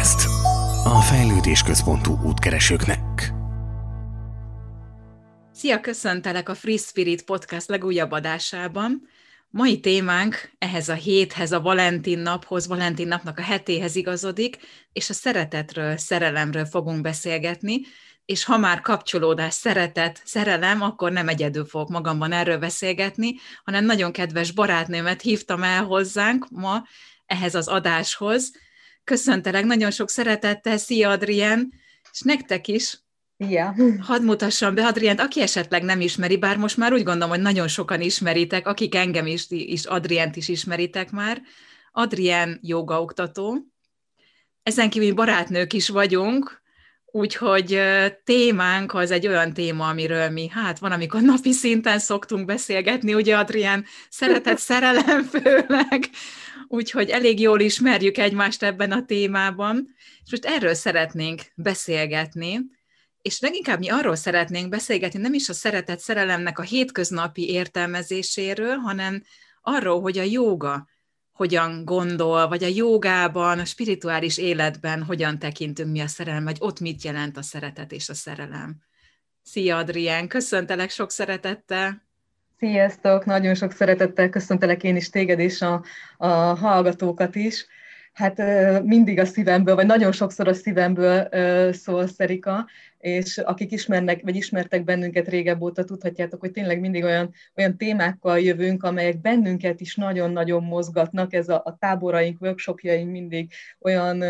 Podcast. A fejlődés központú útkeresőknek. Szia, köszöntelek a Free Spirit Podcast legújabb adásában. Mai témánk ehhez a héthez, a Valentin naphoz, Valentin napnak a hetéhez igazodik, és a szeretetről, szerelemről fogunk beszélgetni, és ha már kapcsolódás, szeretet, szerelem, akkor nem egyedül fogok magamban erről beszélgetni, hanem nagyon kedves barátnőmet hívtam el hozzánk ma ehhez az adáshoz. Köszöntelek nagyon sok szeretettel, szia Adrien, és nektek is Szia! Hadd mutassam be Adrient, aki esetleg nem ismeri, bár most már úgy gondolom, hogy nagyon sokan ismeritek, akik engem is, is Adrient is ismeritek már. Adrien jogaoktató. Ezen kívül barátnők is vagyunk, úgyhogy témánk az egy olyan téma, amiről mi, hát van, amikor napi szinten szoktunk beszélgetni, ugye Adrien, szeretett szerelem főleg, úgyhogy elég jól ismerjük egymást ebben a témában, és most erről szeretnénk beszélgetni, és leginkább mi arról szeretnénk beszélgetni, nem is a szeretet szerelemnek a hétköznapi értelmezéséről, hanem arról, hogy a jóga hogyan gondol, vagy a jogában, a spirituális életben hogyan tekintünk mi a szerelem, vagy ott mit jelent a szeretet és a szerelem. Szia, Adrien! Köszöntelek sok szeretettel! Sziasztok! Nagyon sok szeretettel köszöntelek én is téged és a, a hallgatókat is hát mindig a szívemből, vagy nagyon sokszor a szívemből szól Szerika, és akik ismernek, vagy ismertek bennünket régebb óta, tudhatjátok, hogy tényleg mindig olyan, olyan témákkal jövünk, amelyek bennünket is nagyon-nagyon mozgatnak. Ez a, a táboraink, workshopjaink mindig olyan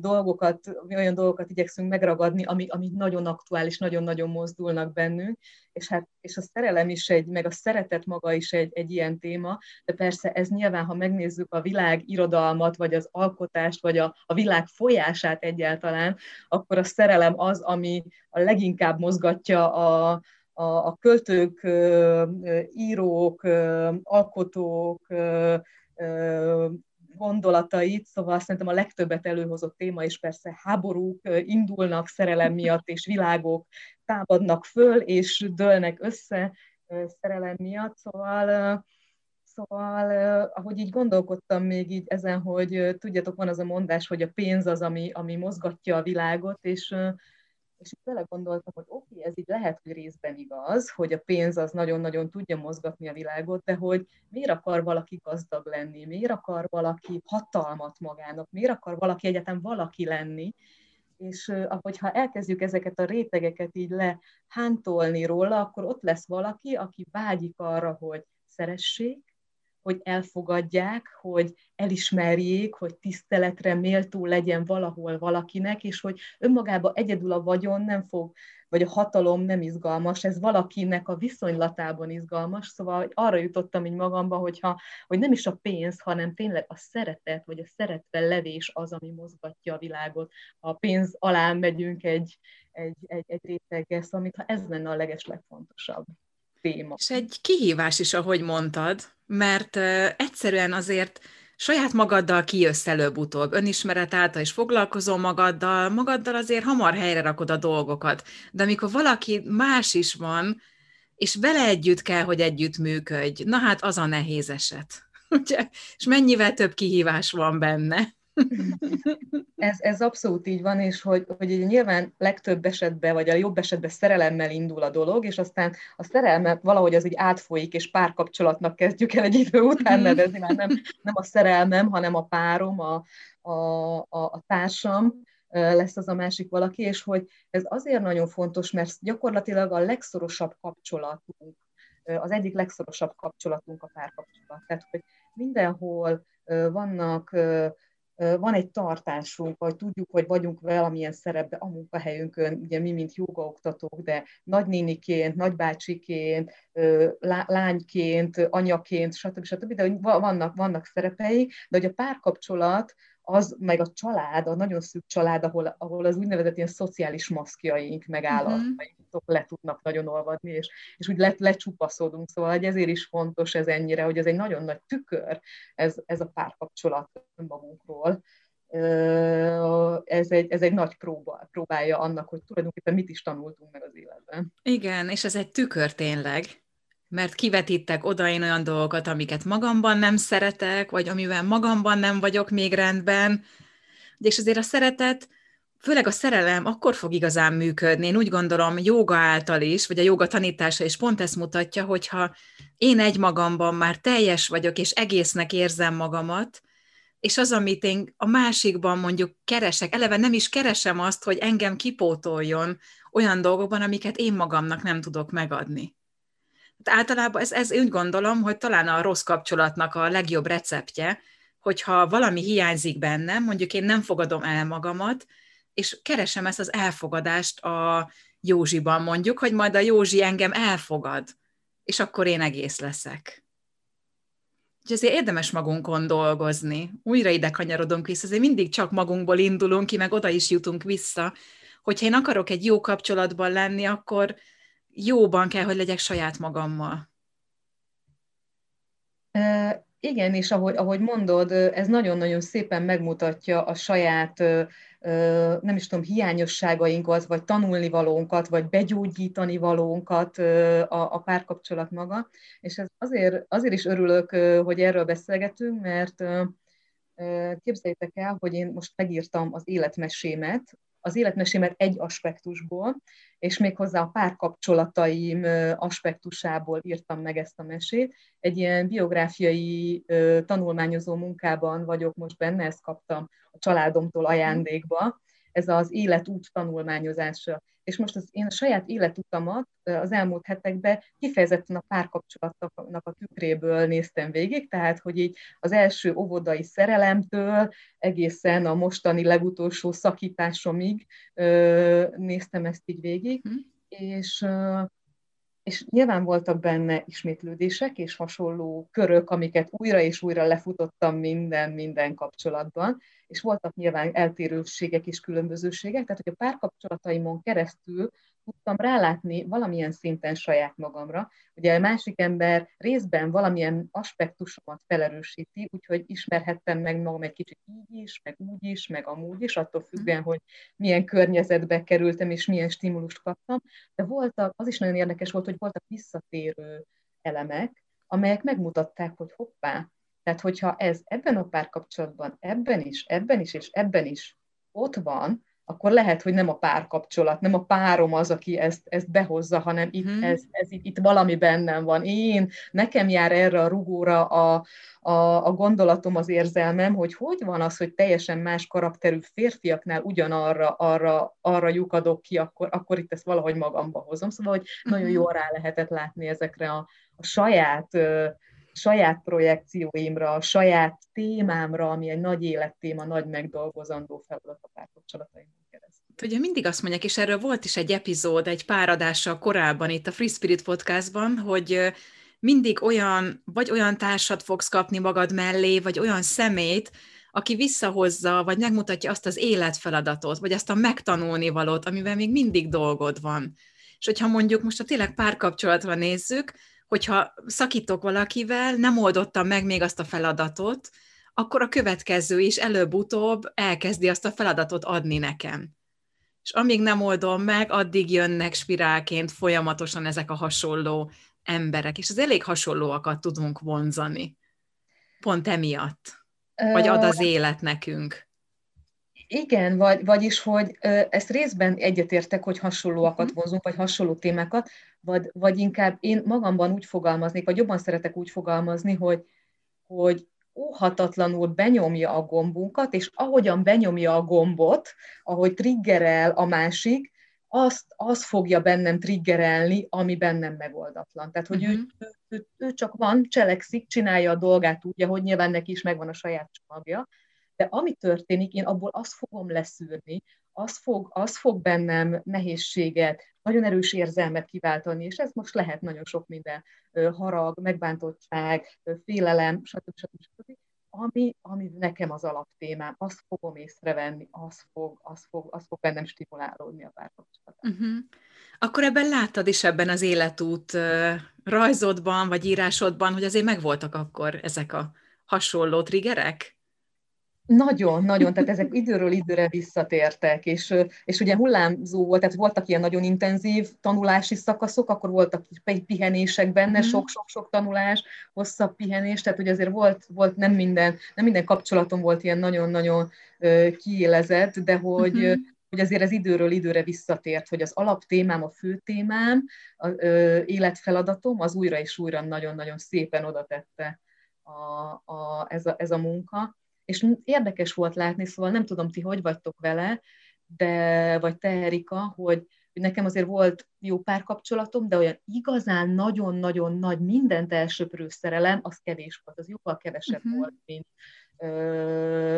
dolgokat, olyan dolgokat igyekszünk megragadni, ami, ami nagyon aktuális, nagyon-nagyon mozdulnak bennünk, és hát és a szerelem is egy, meg a szeretet maga is egy, egy ilyen téma, de persze ez nyilván, ha megnézzük a világ irodalmat, vagy az alkotást, vagy a, a világ folyását egyáltalán, akkor a szerelem az, ami a leginkább mozgatja a, a, a költők, írók, alkotók, gondolatait, szóval szerintem a legtöbbet előhozott téma, és persze háborúk indulnak szerelem miatt, és világok támadnak föl, és dőlnek össze szerelem miatt, szóval Szóval, ahogy így gondolkodtam még így ezen, hogy tudjátok, van az a mondás, hogy a pénz az, ami, ami mozgatja a világot, és és vele gondoltam, hogy oké, ez így lehet, hogy részben igaz, hogy a pénz az nagyon-nagyon tudja mozgatni a világot, de hogy miért akar valaki gazdag lenni, miért akar valaki hatalmat magának, miért akar valaki egyetem valaki lenni, és ahogyha elkezdjük ezeket a rétegeket így lehántolni róla, akkor ott lesz valaki, aki vágyik arra, hogy szeressék, hogy elfogadják, hogy elismerjék, hogy tiszteletre méltó legyen valahol valakinek, és hogy önmagában egyedül a vagyon nem fog, vagy a hatalom nem izgalmas, ez valakinek a viszonylatában izgalmas, szóval arra jutottam így magamba, hogyha, hogy nem is a pénz, hanem tényleg a szeretet, vagy a szeretve levés az, ami mozgatja a világot. A pénz alá megyünk egy, egy, egy, egy réteggel, szóval mintha ez lenne a leges legfontosabb téma. És egy kihívás is, ahogy mondtad, mert egyszerűen azért saját magaddal kijössz előbb-utóbb, önismeret által is foglalkozol magaddal, magaddal azért hamar helyre rakod a dolgokat. De amikor valaki más is van, és vele együtt kell, hogy együtt működj, na hát az a nehéz eset. Ugye? És mennyivel több kihívás van benne. Ez, ez abszolút így van, és hogy, hogy nyilván legtöbb esetben, vagy a jobb esetben szerelemmel indul a dolog, és aztán a szerelmet valahogy az így átfolyik, és párkapcsolatnak kezdjük el egy idő után mhm. nevezni, már nem, nem a szerelmem, hanem a párom, a, a, a, a társam, lesz az a másik valaki, és hogy ez azért nagyon fontos, mert gyakorlatilag a legszorosabb kapcsolatunk, az egyik legszorosabb kapcsolatunk a párkapcsolat. Tehát, hogy mindenhol vannak van egy tartásunk, vagy tudjuk, hogy vagyunk valamilyen szerepbe a munkahelyünkön, ugye mi, mint jogaoktatók, de nagynéniként, nagybácsiként, lányként, anyaként, stb. stb. De vannak, vannak szerepeik, de hogy a párkapcsolat az, meg a család, a nagyon szűk család, ahol, ahol az úgynevezett ilyen szociális maszkjaink, megállatjaink uh-huh. le tudnak nagyon olvadni, és, és úgy le, lecsupaszodunk. Szóval hogy ezért is fontos ez ennyire, hogy ez egy nagyon nagy tükör, ez, ez a párkapcsolat magunkról. Ez egy, ez egy nagy próba, próbája annak, hogy tulajdonképpen mit is tanultunk meg az életben. Igen, és ez egy tükör tényleg. Mert kivetítek oda én olyan dolgokat, amiket magamban nem szeretek, vagy amivel magamban nem vagyok még rendben. És azért a szeretet, főleg a szerelem akkor fog igazán működni. Én úgy gondolom, joga által is, vagy a joga tanítása is pont ezt mutatja, hogyha én egy magamban már teljes vagyok, és egésznek érzem magamat, és az, amit én a másikban mondjuk keresek, eleve nem is keresem azt, hogy engem kipótoljon olyan dolgokban, amiket én magamnak nem tudok megadni. Hát általában ez, ez úgy gondolom, hogy talán a rossz kapcsolatnak a legjobb receptje, hogyha valami hiányzik bennem, mondjuk én nem fogadom el magamat, és keresem ezt az elfogadást a Józsiban mondjuk, hogy majd a Józsi engem elfogad, és akkor én egész leszek. És ezért érdemes magunkon dolgozni. Újra ide kanyarodunk vissza, azért mindig csak magunkból indulunk ki, meg oda is jutunk vissza. Hogyha én akarok egy jó kapcsolatban lenni, akkor jóban kell, hogy legyek saját magammal. E, igen, és ahogy, ahogy mondod, ez nagyon-nagyon szépen megmutatja a saját, nem is tudom, hiányosságainkat, vagy tanulnivalónkat, vagy begyógyítani valónkat a, a párkapcsolat maga. És ez azért, azért is örülök, hogy erről beszélgetünk, mert képzeljétek el, hogy én most megírtam az életmesémet, az életmesémet egy aspektusból, és méghozzá a párkapcsolataim aspektusából írtam meg ezt a mesét. Egy ilyen biográfiai tanulmányozó munkában vagyok most benne, ezt kaptam a családomtól ajándékba. Ez az életút tanulmányozása és most az én a saját életutamat az elmúlt hetekben kifejezetten a párkapcsolatnak a tükréből néztem végig, tehát hogy így az első óvodai szerelemtől egészen a mostani legutolsó szakításomig néztem ezt így végig, mm. és és nyilván voltak benne ismétlődések és hasonló körök, amiket újra és újra lefutottam minden-minden kapcsolatban, és voltak nyilván eltérőségek és különbözőségek, tehát hogy a párkapcsolataimon keresztül tudtam rálátni valamilyen szinten saját magamra. Ugye a másik ember részben valamilyen aspektusomat felerősíti, úgyhogy ismerhettem meg magam egy kicsit így is, meg úgy is, meg amúgy is, attól függően, hogy milyen környezetbe kerültem, és milyen stimulust kaptam. De voltak, az is nagyon érdekes volt, hogy voltak visszatérő elemek, amelyek megmutatták, hogy hoppá, tehát hogyha ez ebben a párkapcsolatban, ebben is, ebben is, és ebben is ott van, akkor lehet, hogy nem a párkapcsolat, nem a párom az, aki ezt, ezt behozza, hanem itt, hmm. ez, ez itt, itt valami bennem van. Én, nekem jár erre a rugóra a, a, a gondolatom, az érzelmem, hogy hogy van az, hogy teljesen más karakterű férfiaknál ugyanarra arra, arra lyukadok ki, akkor, akkor itt ezt valahogy magamba hozom. Szóval, hogy hmm. nagyon jól rá lehetett látni ezekre a, a saját saját projekcióimra, a saját témámra, ami egy nagy élettéma, nagy megdolgozandó feladat a párkapcsolataimban. Ugye mindig azt mondják, és erről volt is egy epizód, egy pár adással korábban itt a Free Spirit podcastban, hogy mindig olyan, vagy olyan társat fogsz kapni magad mellé, vagy olyan szemét, aki visszahozza, vagy megmutatja azt az életfeladatot, vagy azt a megtanulni valót, amivel még mindig dolgod van. És hogyha mondjuk most a tényleg párkapcsolatra nézzük, hogyha szakítok valakivel, nem oldottam meg még azt a feladatot, akkor a következő is előbb-utóbb elkezdi azt a feladatot adni nekem. És amíg nem oldom meg, addig jönnek spirálként folyamatosan ezek a hasonló emberek, és az elég hasonlóakat tudunk vonzani. Pont emiatt. Vagy ad az élet nekünk. Igen, vagy, vagyis, hogy ezt részben egyetértek, hogy hasonlóakat uh-huh. vonzunk, vagy hasonló témákat, vagy, vagy inkább én magamban úgy fogalmaznék, vagy jobban szeretek úgy fogalmazni, hogy, hogy óhatatlanul benyomja a gombunkat, és ahogyan benyomja a gombot, ahogy triggerel a másik, azt, az fogja bennem triggerelni, ami bennem megoldatlan. Tehát, hogy uh-huh. ő, ő, ő, csak van, cselekszik, csinálja a dolgát úgy, hogy nyilván neki is megvan a saját csomagja, de ami történik, én abból azt fogom leszűrni, az fog, az fog bennem nehézséget, nagyon erős érzelmet kiváltani, és ez most lehet nagyon sok minden, harag, megbántottság, félelem, stb. stb. stb. Ami, ami nekem az alaptémám, azt fogom észrevenni, az fog, az fog, az fog bennem stimulálódni a párkapcsolatban. Uh-huh. Akkor ebben láttad is ebben az életút rajzodban, vagy írásodban, hogy azért megvoltak akkor ezek a hasonló triggerek? Nagyon, nagyon, tehát ezek időről időre visszatértek, és, és ugye hullámzó volt, tehát voltak ilyen nagyon intenzív tanulási szakaszok, akkor voltak pihenések benne, mhm. sok-sok-sok tanulás, hosszabb pihenés, tehát ugye azért volt, volt nem, minden, nem minden kapcsolatom volt ilyen nagyon-nagyon kiélezett, de hogy, uh-huh. hogy azért ez időről időre visszatért, hogy az alaptémám, a fő témám, az életfeladatom, az újra és újra nagyon-nagyon szépen oda tette a, a, ez, a, ez a munka és érdekes volt látni, szóval nem tudom, ti hogy vagytok vele, de, vagy te, Erika, hogy, hogy nekem azért volt jó párkapcsolatom, de olyan igazán nagyon-nagyon nagy, mindent elsöprő szerelem, az kevés volt, az jóval kevesebb uh-huh. volt, mint,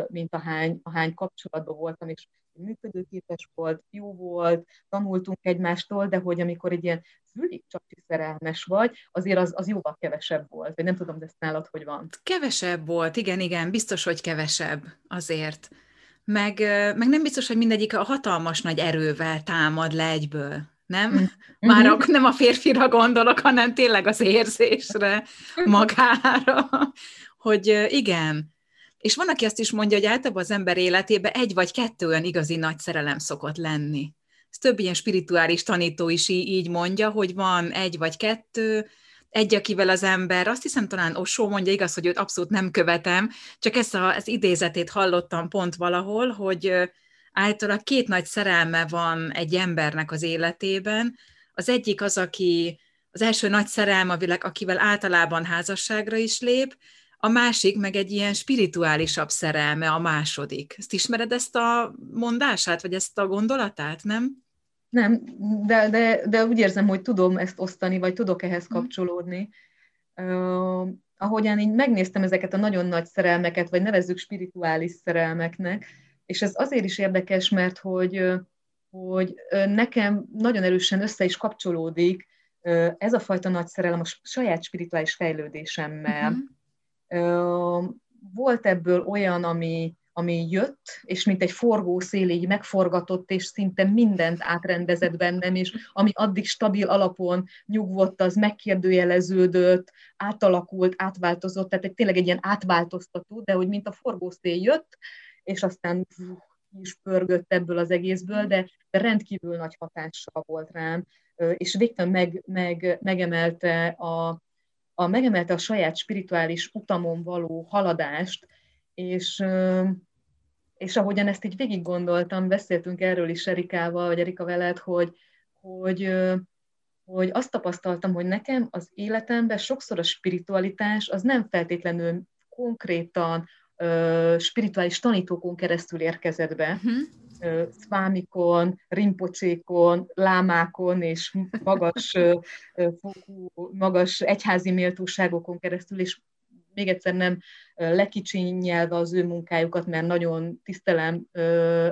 mint ahány, ahány kapcsolatban voltam, és működőképes volt, jó volt, tanultunk egymástól, de hogy amikor egy ilyen fülig csapsi szerelmes vagy, azért az, az jóval kevesebb volt. Vagy nem tudom, de ezt nálad hogy van. Kevesebb volt, igen, igen, biztos, hogy kevesebb azért. Meg, meg nem biztos, hogy mindegyik a hatalmas nagy erővel támad le egyből, nem? Mm. Már mm-hmm. nem a férfira gondolok, hanem tényleg az érzésre, magára, hogy igen, és van, aki azt is mondja, hogy általában az ember életében egy vagy kettő olyan igazi nagy szerelem szokott lenni. Ez több ilyen spirituális tanító is így mondja, hogy van egy vagy kettő, egy, akivel az ember, azt hiszem talán Osó mondja, igaz, hogy őt abszolút nem követem, csak ezt az idézetét hallottam pont valahol, hogy általában két nagy szerelme van egy embernek az életében. Az egyik az, aki az első nagy szerelme, akivel általában házasságra is lép, a másik meg egy ilyen spirituálisabb szerelme, a második. Ezt ismered ezt a mondását, vagy ezt a gondolatát, nem? Nem, de, de, de úgy érzem, hogy tudom ezt osztani, vagy tudok ehhez hm. kapcsolódni. Uh, ahogyan így megnéztem ezeket a nagyon nagy szerelmeket, vagy nevezzük spirituális szerelmeknek, és ez azért is érdekes, mert hogy, hogy nekem nagyon erősen össze is kapcsolódik ez a fajta nagy szerelem a saját spirituális fejlődésemmel. Uh-huh volt ebből olyan, ami, ami jött, és mint egy forgószél így megforgatott, és szinte mindent átrendezett bennem, és ami addig stabil alapon nyugvott, az megkérdőjeleződött, átalakult, átváltozott, tehát egy, tényleg egy ilyen átváltoztató, de hogy mint a forgószél jött, és aztán is pörgött ebből az egészből, de, de rendkívül nagy hatással volt rám, és végtelen meg, meg, megemelte a, a, megemelte a saját spirituális utamon való haladást, és, és ahogyan ezt így végig gondoltam, beszéltünk erről is Erikával, vagy Erika veled, hogy, hogy, hogy azt tapasztaltam, hogy nekem az életemben sokszor a spiritualitás az nem feltétlenül konkrétan spirituális tanítókon keresztül érkezett be, uh-huh szvámikon, rimpocsékon, lámákon és magas, fokú, magas egyházi méltóságokon keresztül, és még egyszer nem lekicsinyelve az ő munkájukat, mert nagyon tisztelem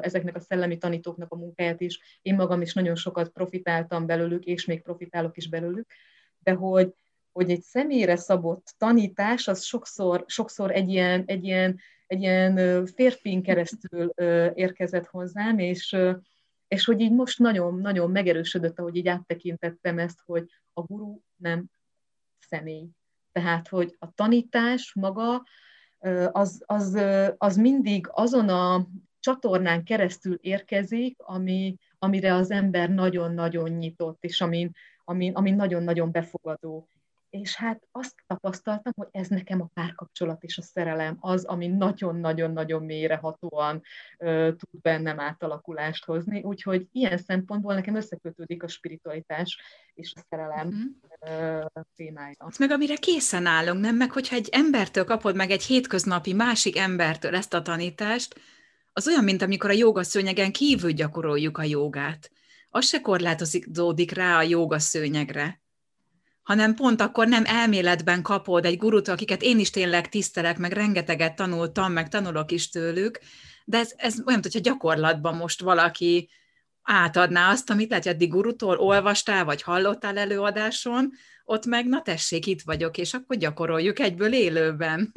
ezeknek a szellemi tanítóknak a munkáját is. Én magam is nagyon sokat profitáltam belőlük, és még profitálok is belőlük, de hogy, hogy egy személyre szabott tanítás, az sokszor, sokszor egy ilyen, egy ilyen egy ilyen férfin keresztül érkezett hozzám, és, és hogy így most nagyon-nagyon megerősödött, ahogy így áttekintettem ezt, hogy a guru nem személy. Tehát, hogy a tanítás maga az, az, az mindig azon a csatornán keresztül érkezik, ami, amire az ember nagyon-nagyon nyitott, és amin, amin, amin nagyon-nagyon befogadó és hát azt tapasztaltam, hogy ez nekem a párkapcsolat és a szerelem az, ami nagyon-nagyon-nagyon mélyrehatóan uh, tud bennem átalakulást hozni, úgyhogy ilyen szempontból nekem összekötődik a spiritualitás és a szerelem uh-huh. uh, témája. Meg amire készen állunk, nem? Meg hogyha egy embertől kapod meg egy hétköznapi másik embertől ezt a tanítást, az olyan, mint amikor a jogaszőnyegen kívül gyakoroljuk a jogát. Az se korlátozódik rá a jogaszőnyegre hanem pont akkor nem elméletben kapod egy gurut, akiket én is tényleg tisztelek, meg rengeteget tanultam, meg tanulok is tőlük, de ez, ez olyan, hogyha gyakorlatban most valaki átadná azt, amit lehet, hogy addig gurutól olvastál, vagy hallottál előadáson, ott meg, na tessék, itt vagyok, és akkor gyakoroljuk egyből élőben.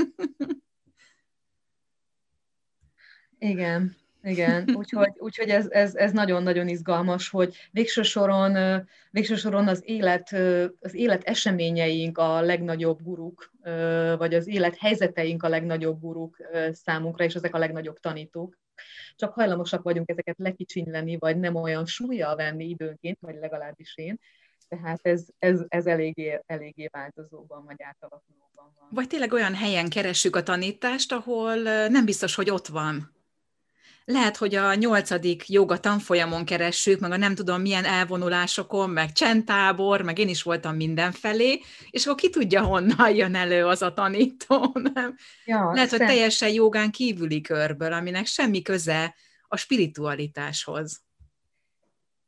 Igen. Igen, úgyhogy, úgyhogy ez, ez, ez nagyon-nagyon izgalmas, hogy végső soron, végső soron az, élet, az élet eseményeink a legnagyobb guruk, vagy az élet helyzeteink a legnagyobb guruk számunkra, és ezek a legnagyobb tanítók. Csak hajlamosak vagyunk ezeket lekicsinyleni, vagy nem olyan súlya venni időnként, vagy legalábbis én. Tehát ez, ez, ez eléggé, eléggé változóban, vagy átalakulóban van. Vagy tényleg olyan helyen keressük a tanítást, ahol nem biztos, hogy ott van lehet, hogy a nyolcadik joga tanfolyamon keressük, meg a nem tudom milyen elvonulásokon, meg csendtábor, meg én is voltam mindenfelé, és akkor ki tudja, honnan jön elő az a tanító, nem? Ja, lehet, hogy teljesen jogán kívüli körből, aminek semmi köze a spiritualitáshoz.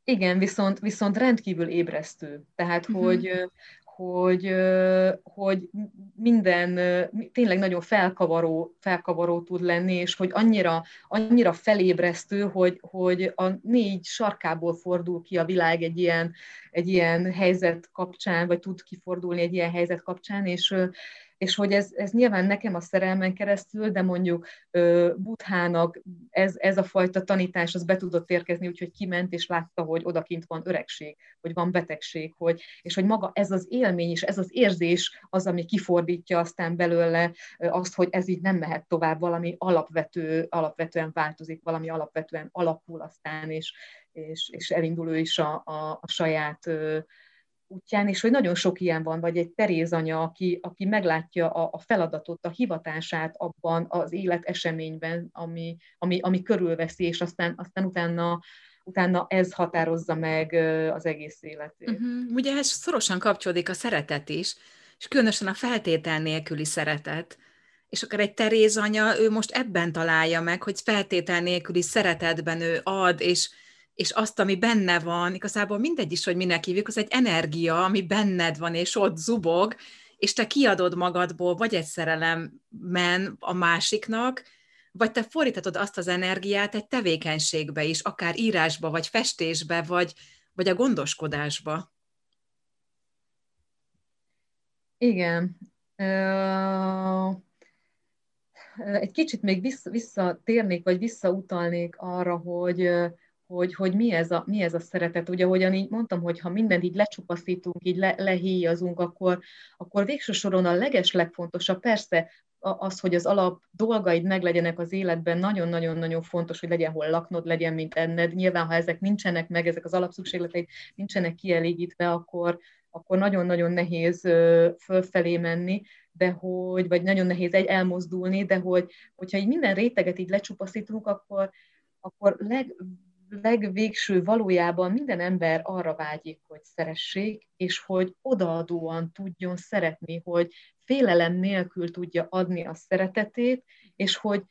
Igen, viszont, viszont rendkívül ébresztő. Tehát, uh-huh. hogy, hogy, hogy minden tényleg nagyon felkavaró, felkavaró tud lenni, és hogy annyira, annyira felébresztő, hogy, hogy a négy sarkából fordul ki a világ egy ilyen, egy ilyen helyzet kapcsán, vagy tud kifordulni egy ilyen helyzet kapcsán, és, és hogy ez, ez nyilván nekem a szerelmen keresztül, de mondjuk Buthának ez, ez a fajta tanítás az be tudott érkezni, úgyhogy kiment és látta, hogy odakint van öregség, hogy van betegség, hogy, és hogy maga ez az élmény és ez az érzés az, ami kifordítja aztán belőle azt, hogy ez így nem mehet tovább, valami alapvető, alapvetően változik, valami alapvetően alakul aztán, és, és, és elindul ő is a, a, a saját útján, és hogy nagyon sok ilyen van, vagy egy Teréz anya, aki, aki meglátja a, a feladatot, a hivatását abban az élet eseményben, ami, ami, ami körülveszi, és aztán, aztán utána, utána ez határozza meg az egész életét. Uh-huh. Ugye ez szorosan kapcsolódik a szeretet is, és különösen a feltétel nélküli szeretet. És akár egy Teréz anya, ő most ebben találja meg, hogy feltétel nélküli szeretetben ő ad, és, és azt, ami benne van, igazából mindegy is, hogy minek hívjuk, az egy energia, ami benned van, és ott zubog, és te kiadod magadból, vagy egy szerelemben a másiknak, vagy te fordítatod azt az energiát egy tevékenységbe is, akár írásba, vagy festésbe, vagy, vagy a gondoskodásba. Igen. Egy kicsit még visszatérnék, vagy visszautalnék arra, hogy hogy, hogy mi, ez a, mi ez a szeretet. Ugye, ahogyan így mondtam, hogy ha mindent így lecsupaszítunk, így le, lehíjazunk, akkor, akkor végső soron a leges legfontosabb, persze az, hogy az alap dolgaid meglegyenek az életben, nagyon-nagyon-nagyon fontos, hogy legyen hol laknod, legyen mint enned. Nyilván, ha ezek nincsenek meg, ezek az alapszükségleteid nincsenek kielégítve, akkor, akkor nagyon-nagyon nehéz fölfelé menni, de hogy, vagy nagyon nehéz egy elmozdulni, de hogy, hogyha így minden réteget így lecsupaszítunk, akkor, akkor leg, legvégső valójában minden ember arra vágyik, hogy szeressék, és hogy odaadóan tudjon szeretni, hogy félelem nélkül tudja adni a szeretetét, és hogy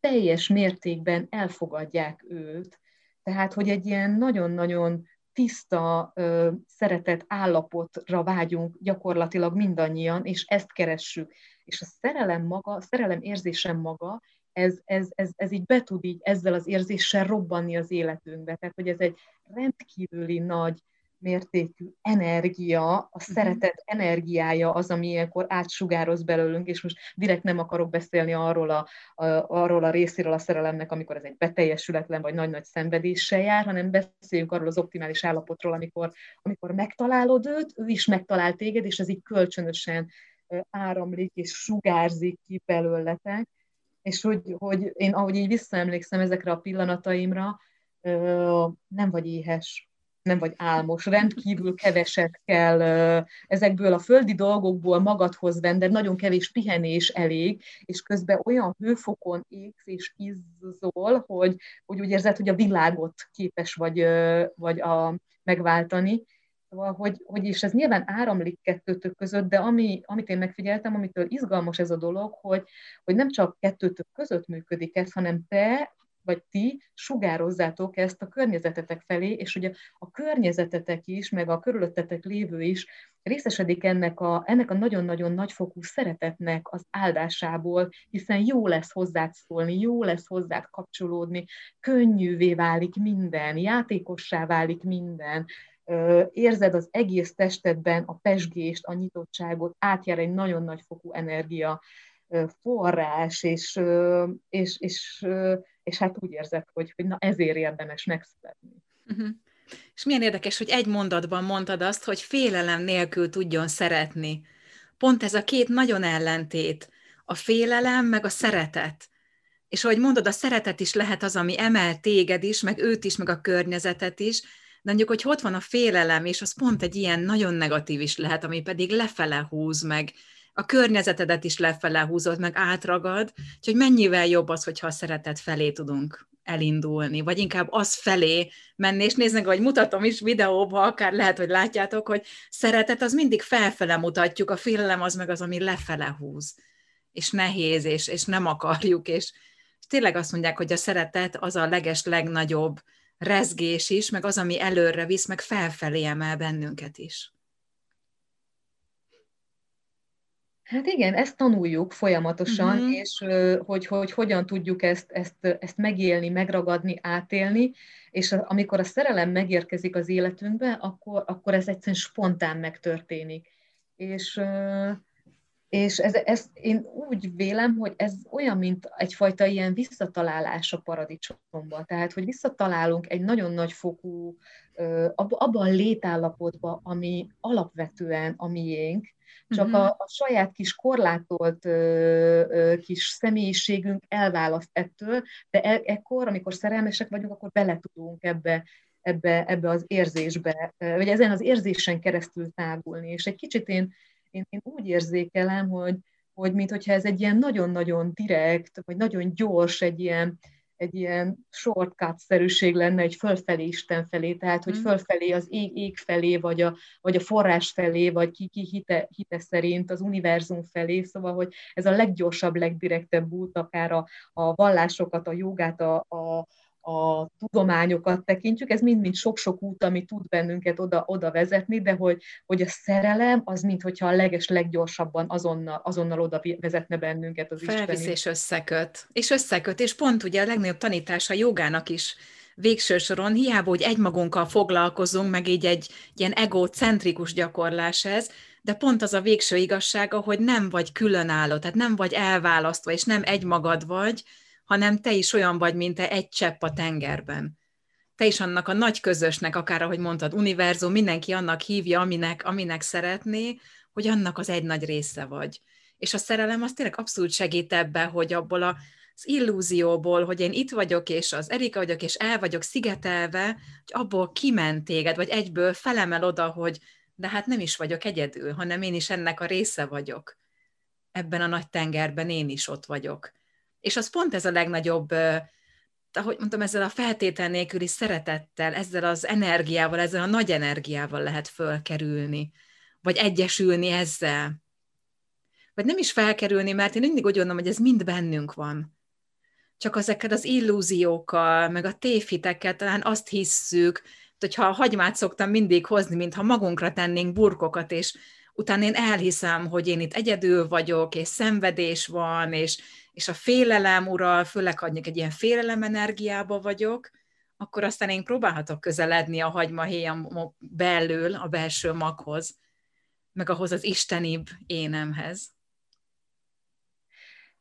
teljes mértékben elfogadják őt. Tehát, hogy egy ilyen nagyon-nagyon tiszta ö, szeretet állapotra vágyunk gyakorlatilag mindannyian, és ezt keressük. És a szerelem maga, a szerelem érzésem maga ez, ez, ez, ez így be tud így ezzel az érzéssel robbanni az életünkbe. Tehát, hogy ez egy rendkívüli nagy mértékű energia, a mhm. szeretet energiája az, ami ilyenkor átsugároz belőlünk, és most direkt nem akarok beszélni arról a, a, arról a részéről a szerelemnek, amikor ez egy beteljesületlen vagy nagy-nagy szenvedéssel jár, hanem beszéljünk arról az optimális állapotról, amikor, amikor megtalálod őt, ő is megtalál téged, és ez így kölcsönösen áramlik és sugárzik ki belőletek, és hogy, hogy én ahogy így visszaemlékszem ezekre a pillanataimra, nem vagy éhes, nem vagy álmos, rendkívül keveset kell ezekből a földi dolgokból magadhoz venni, de nagyon kevés pihenés elég, és közben olyan hőfokon égsz és izzol, hogy, hogy úgy érzed, hogy a világot képes vagy, vagy a, megváltani, Szóval, hogy, hogy és ez nyilván áramlik kettőtök között, de ami, amit én megfigyeltem, amitől izgalmas ez a dolog, hogy, hogy nem csak kettőtök között működik ez, hanem te vagy ti sugározzátok ezt a környezetetek felé, és ugye a környezetetek is, meg a körülöttetek lévő is részesedik ennek a, ennek a nagyon-nagyon nagyfokú szeretetnek az áldásából, hiszen jó lesz hozzád szólni, jó lesz hozzád kapcsolódni, könnyűvé válik minden, játékossá válik minden, érzed az egész testedben a pesgést, a nyitottságot, átjár egy nagyon nagy fokú energia forrás, és, és, és és hát úgy érzed, hogy, hogy na ezért érdemes megszületni. Uh-huh. És milyen érdekes, hogy egy mondatban mondtad azt, hogy félelem nélkül tudjon szeretni. Pont ez a két nagyon ellentét, a félelem meg a szeretet. És ahogy mondod, a szeretet is lehet az, ami emel téged is, meg őt is, meg a környezetet is, de mondjuk, hogy ott van a félelem, és az pont egy ilyen nagyon negatív is lehet, ami pedig lefele húz meg, a környezetedet is lefele húzod, meg átragad, úgyhogy mennyivel jobb az, hogyha a szeretet felé tudunk elindulni, vagy inkább az felé menni, és néznek, hogy mutatom is videóba, akár lehet, hogy látjátok, hogy szeretet az mindig felfele mutatjuk, a félelem az meg az, ami lefele húz, és nehéz, és, és nem akarjuk, és tényleg azt mondják, hogy a szeretet az a leges legnagyobb rezgés is, meg az, ami előre visz, meg felfelé emel bennünket is. Hát igen, ezt tanuljuk folyamatosan, uh-huh. és hogy, hogy hogyan tudjuk ezt, ezt, ezt megélni, megragadni, átélni, és amikor a szerelem megérkezik az életünkbe, akkor, akkor ez egyszerűen spontán megtörténik. És, és ez, ez, én úgy vélem, hogy ez olyan, mint egyfajta ilyen visszatalálás a paradicsomba. Tehát, hogy visszatalálunk egy nagyon nagy fokú, abban a létállapotba, ami alapvetően a miénk, csak uh-huh. a, a saját kis korlátolt ö, ö, kis személyiségünk elválaszt ettől, de e, ekkor, amikor szerelmesek vagyunk, akkor bele tudunk ebbe, ebbe, ebbe az érzésbe, vagy ezen az érzésen keresztül tágulni. És egy kicsit én, én, én úgy érzékelem, hogy, hogy mintha ez egy ilyen nagyon-nagyon direkt, vagy nagyon gyors, egy ilyen, egy ilyen shortcut-szerűség lenne egy fölfelé Isten felé, tehát hogy mm. fölfelé az ég, ég felé, vagy a, vagy a forrás felé, vagy ki, ki hite, hite szerint az univerzum felé, szóval, hogy ez a leggyorsabb, legdirektebb út, akár a, a vallásokat, a jogát, a, a, a tudományokat tekintjük, ez mind-mind sok-sok út, ami tud bennünket oda, oda vezetni, de hogy, hogy a szerelem az, mintha a leges, leggyorsabban azonnal, azonnal oda vezetne bennünket az Felvisz Isteni. és összeköt. És összeköt, és pont ugye a legnagyobb tanítása a jogának is végső soron, hiába, hogy egymagunkkal foglalkozunk, meg így egy ilyen egocentrikus gyakorlás ez, de pont az a végső igazsága, hogy nem vagy különálló, tehát nem vagy elválasztva, és nem egymagad vagy, hanem te is olyan vagy, mint te egy csepp a tengerben. Te is annak a nagy közösnek, akár ahogy mondtad, univerzum, mindenki annak hívja, aminek, aminek szeretné, hogy annak az egy nagy része vagy. És a szerelem az tényleg abszolút segít ebbe, hogy abból a, az illúzióból, hogy én itt vagyok, és az Erika vagyok, és el vagyok szigetelve, hogy abból kiment téged, vagy egyből felemel oda, hogy de hát nem is vagyok egyedül, hanem én is ennek a része vagyok. Ebben a nagy tengerben én is ott vagyok. És az pont ez a legnagyobb, ahogy mondtam, ezzel a feltétel nélküli szeretettel, ezzel az energiával, ezzel a nagy energiával lehet fölkerülni, vagy egyesülni ezzel. Vagy nem is felkerülni, mert én mindig úgy gondolom, hogy ez mind bennünk van. Csak ezekkel az illúziókkal, meg a tévhitekkel talán azt hisszük, hogyha a hagymát szoktam mindig hozni, mintha magunkra tennénk burkokat, és utána én elhiszem, hogy én itt egyedül vagyok, és szenvedés van, és, és a félelem ural, főleg ha egy ilyen félelem energiába vagyok, akkor aztán én próbálhatok közeledni a hagymahéjam belül, a belső maghoz, meg ahhoz az istenibb énemhez.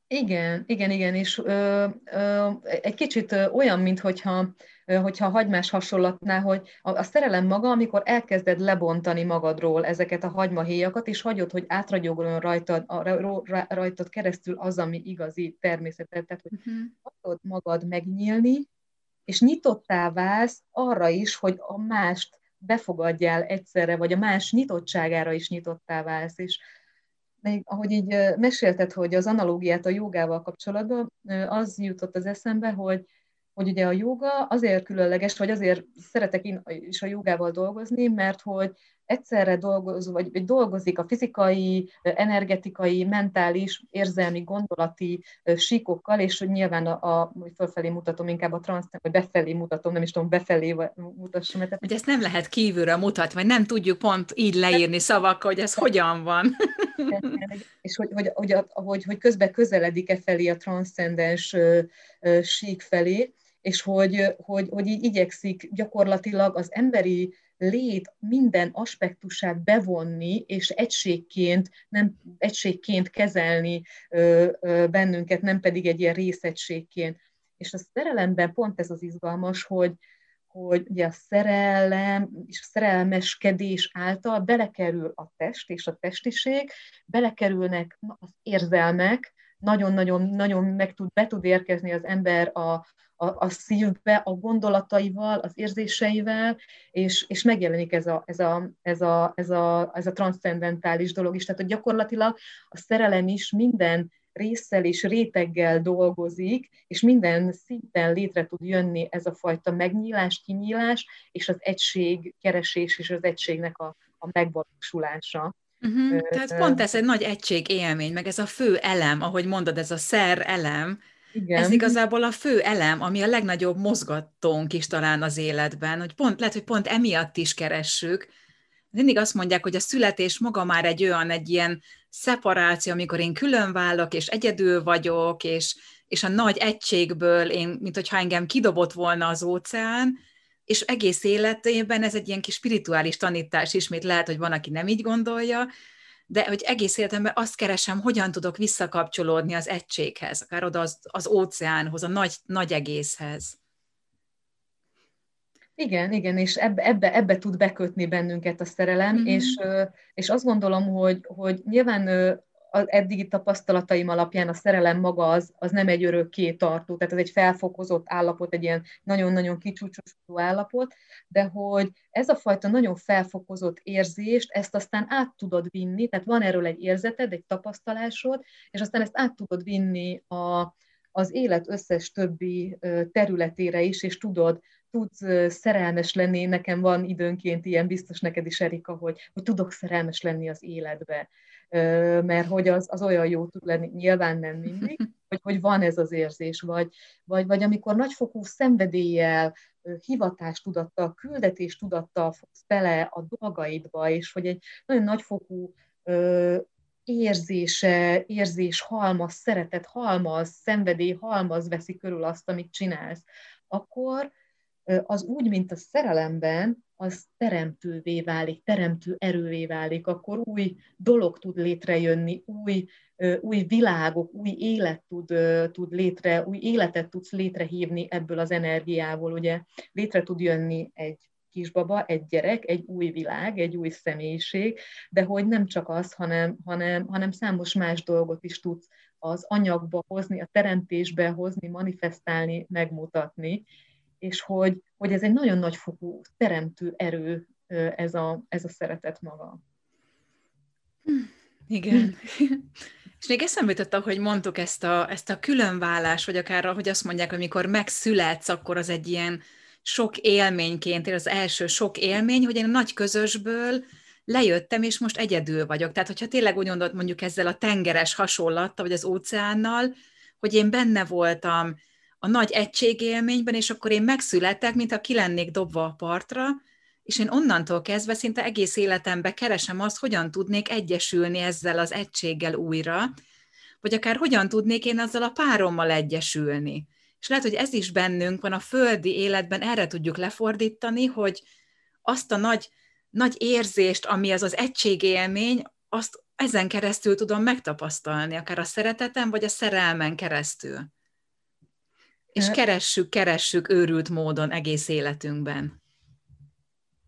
Igen, igen, igen, és ö, ö, egy kicsit olyan, mintha hogyha a hagymás hasonlatnál, hogy a, szerelem maga, amikor elkezded lebontani magadról ezeket a hagymahéjakat, és hagyod, hogy átragyogoljon rajtad, rajtad keresztül az, ami igazi természetet, tehát hogy uh-huh. hagyod magad megnyílni, és nyitottá válsz arra is, hogy a mást befogadjál egyszerre, vagy a más nyitottságára is nyitottá válsz, és még ahogy így mesélted, hogy az analógiát a jogával kapcsolatban, az jutott az eszembe, hogy hogy ugye a joga azért különleges, vagy azért szeretek én is a jogával dolgozni, mert hogy egyszerre dolgoz, vagy, vagy dolgozik a fizikai, energetikai, mentális, érzelmi, gondolati síkokkal, és hogy nyilván a, a fölfelé mutatom inkább a transz, vagy befelé mutatom, nem is tudom, befelé mutassam. Tehát... Hogy ezt nem lehet kívülről mutatni, vagy nem tudjuk pont így leírni szavakkal, hogy ez hogyan van. és hogy, hogy, hogy, hogy, hogy közben közeledik-e felé a transzcendens sík felé, és hogy, hogy, hogy így igyekszik gyakorlatilag az emberi lét minden aspektusát bevonni, és egységként, nem, egységként kezelni ö, ö, bennünket, nem pedig egy ilyen részegységként. És a szerelemben pont ez az izgalmas, hogy, hogy ugye a szerelem és a szerelmeskedés által belekerül a test és a testiség, belekerülnek az érzelmek, nagyon-nagyon-nagyon meg tud, be tud érkezni az ember a, a, a szívbe, a gondolataival, az érzéseivel, és, és megjelenik ez a, ez, a, ez, a, ez, a, ez a transzcendentális dolog is. Tehát hogy gyakorlatilag a szerelem is minden résszel és réteggel dolgozik, és minden szinten létre tud jönni ez a fajta megnyílás, kinyílás, és az egység keresés és az egységnek a, a megvalósulása. Uh-huh. Tehát pont ez egy nagy egység élmény, meg ez a fő elem, ahogy mondod, ez a szer elem, igen. Ez igazából a fő elem, ami a legnagyobb mozgatónk is talán az életben, hogy pont, lehet, hogy pont emiatt is keressük. Mindig azt mondják, hogy a születés maga már egy olyan, egy ilyen szeparáció, amikor én külön válok, és egyedül vagyok, és, és a nagy egységből én, mint hogyha engem kidobott volna az óceán, és egész életében ez egy ilyen kis spirituális tanítás ismét lehet, hogy van, aki nem így gondolja, de hogy egész életemben azt keresem, hogyan tudok visszakapcsolódni az egységhez, akár oda az, az óceánhoz, a nagy, nagy egészhez. Igen, igen, és ebbe, ebbe, ebbe tud bekötni bennünket a szerelem, mm-hmm. és, és azt gondolom, hogy, hogy nyilván az eddigi tapasztalataim alapján a szerelem maga az, az nem egy örökké tartó, tehát ez egy felfokozott állapot, egy ilyen nagyon-nagyon kicsúcsosodó állapot, de hogy ez a fajta nagyon felfokozott érzést, ezt aztán át tudod vinni, tehát van erről egy érzeted, egy tapasztalásod, és aztán ezt át tudod vinni a, az élet összes többi területére is, és tudod, tudsz szerelmes lenni, nekem van időnként ilyen, biztos neked is, Erika, hogy, hogy tudok szerelmes lenni az életbe mert hogy az, az olyan jó tud lenni, nyilván nem mindig, hogy, hogy van ez az érzés, vagy, vagy, vagy amikor nagyfokú szenvedéllyel, hivatástudattal, küldetéstudattal fogsz bele a dolgaidba, és hogy egy nagyon nagyfokú érzése, érzés halmaz, szeretet halmaz, szenvedély halmaz veszi körül azt, amit csinálsz, akkor az úgy, mint a szerelemben, az teremtővé válik, teremtő erővé válik, akkor új dolog tud létrejönni, új, új világok, új élet tud, tud létre, új életet tudsz létrehívni ebből az energiából, ugye létre tud jönni egy kisbaba, egy gyerek, egy új világ, egy új személyiség, de hogy nem csak az, hanem, hanem, hanem számos más dolgot is tudsz az anyagba hozni, a teremtésbe hozni, manifestálni, megmutatni, és hogy, hogy ez egy nagyon nagy fokú teremtő erő ez a, ez a szeretet maga. Igen. És még eszembe jutott, hogy mondtuk ezt a, ezt a különvállás, vagy akár, hogy azt mondják, amikor megszületsz, akkor az egy ilyen sok élményként, az első sok élmény, hogy én a nagy közösből lejöttem, és most egyedül vagyok. Tehát, hogyha tényleg úgy gondolod mondjuk ezzel a tengeres hasonlattal, vagy az óceánnal, hogy én benne voltam a nagy egységélményben, és akkor én megszületek, mintha ki lennék dobva a partra, és én onnantól kezdve szinte egész életemben keresem azt, hogyan tudnék egyesülni ezzel az egységgel újra, vagy akár hogyan tudnék én azzal a párommal egyesülni. És lehet, hogy ez is bennünk van a földi életben, erre tudjuk lefordítani, hogy azt a nagy, nagy érzést, ami az az egységélmény, azt ezen keresztül tudom megtapasztalni, akár a szeretetem, vagy a szerelmen keresztül. És keressük, keressük őrült módon egész életünkben.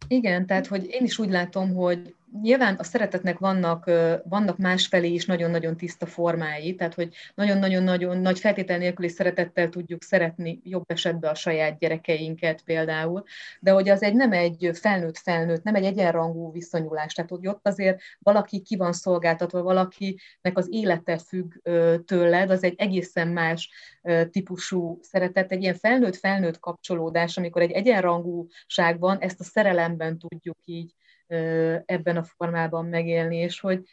Igen, tehát hogy én is úgy látom, hogy nyilván a szeretetnek vannak, vannak másfelé is nagyon-nagyon tiszta formái, tehát hogy nagyon-nagyon-nagyon nagy feltétel nélküli szeretettel tudjuk szeretni jobb esetben a saját gyerekeinket például, de hogy az egy nem egy felnőtt-felnőtt, nem egy egyenrangú viszonyulás, tehát hogy ott azért valaki ki van szolgáltatva, valakinek az élete függ tőled, az egy egészen más típusú szeretet, egy ilyen felnőtt-felnőtt kapcsolódás, amikor egy egyenrangúságban ezt a szerelemben tudjuk így ebben a formában megélni, és hogy,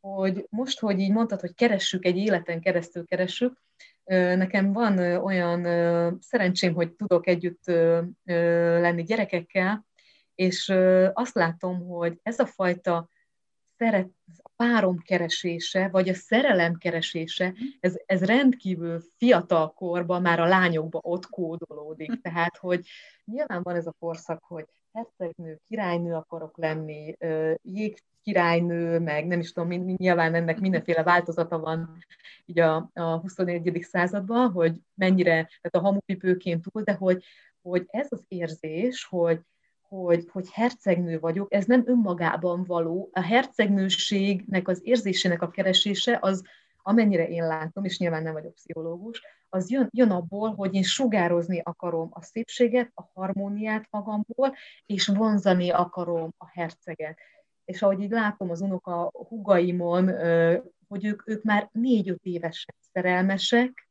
hogy most, hogy így mondtad, hogy keressük, egy életen keresztül keressük, nekem van olyan szerencsém, hogy tudok együtt lenni gyerekekkel, és azt látom, hogy ez a fajta szeret, a párom keresése, vagy a szerelem keresése, ez, ez rendkívül fiatal korban már a lányokba ott kódolódik. Tehát, hogy nyilván van ez a korszak, hogy hercegnő, királynő akarok lenni, jég királynő, meg nem is tudom, nyilván ennek mindenféle változata van így a, a 21. században, hogy mennyire, tehát a hamupipőként túl, de hogy, hogy ez az érzés, hogy, hogy, hogy hercegnő vagyok, ez nem önmagában való. A hercegnőségnek az érzésének a keresése az, amennyire én látom, és nyilván nem vagyok pszichológus, az jön, jön abból, hogy én sugározni akarom a szépséget, a harmóniát magamból, és vonzani akarom a herceget. És ahogy így látom az unoka hugaimon, hogy ők, ők már négy-öt évesen szerelmesek,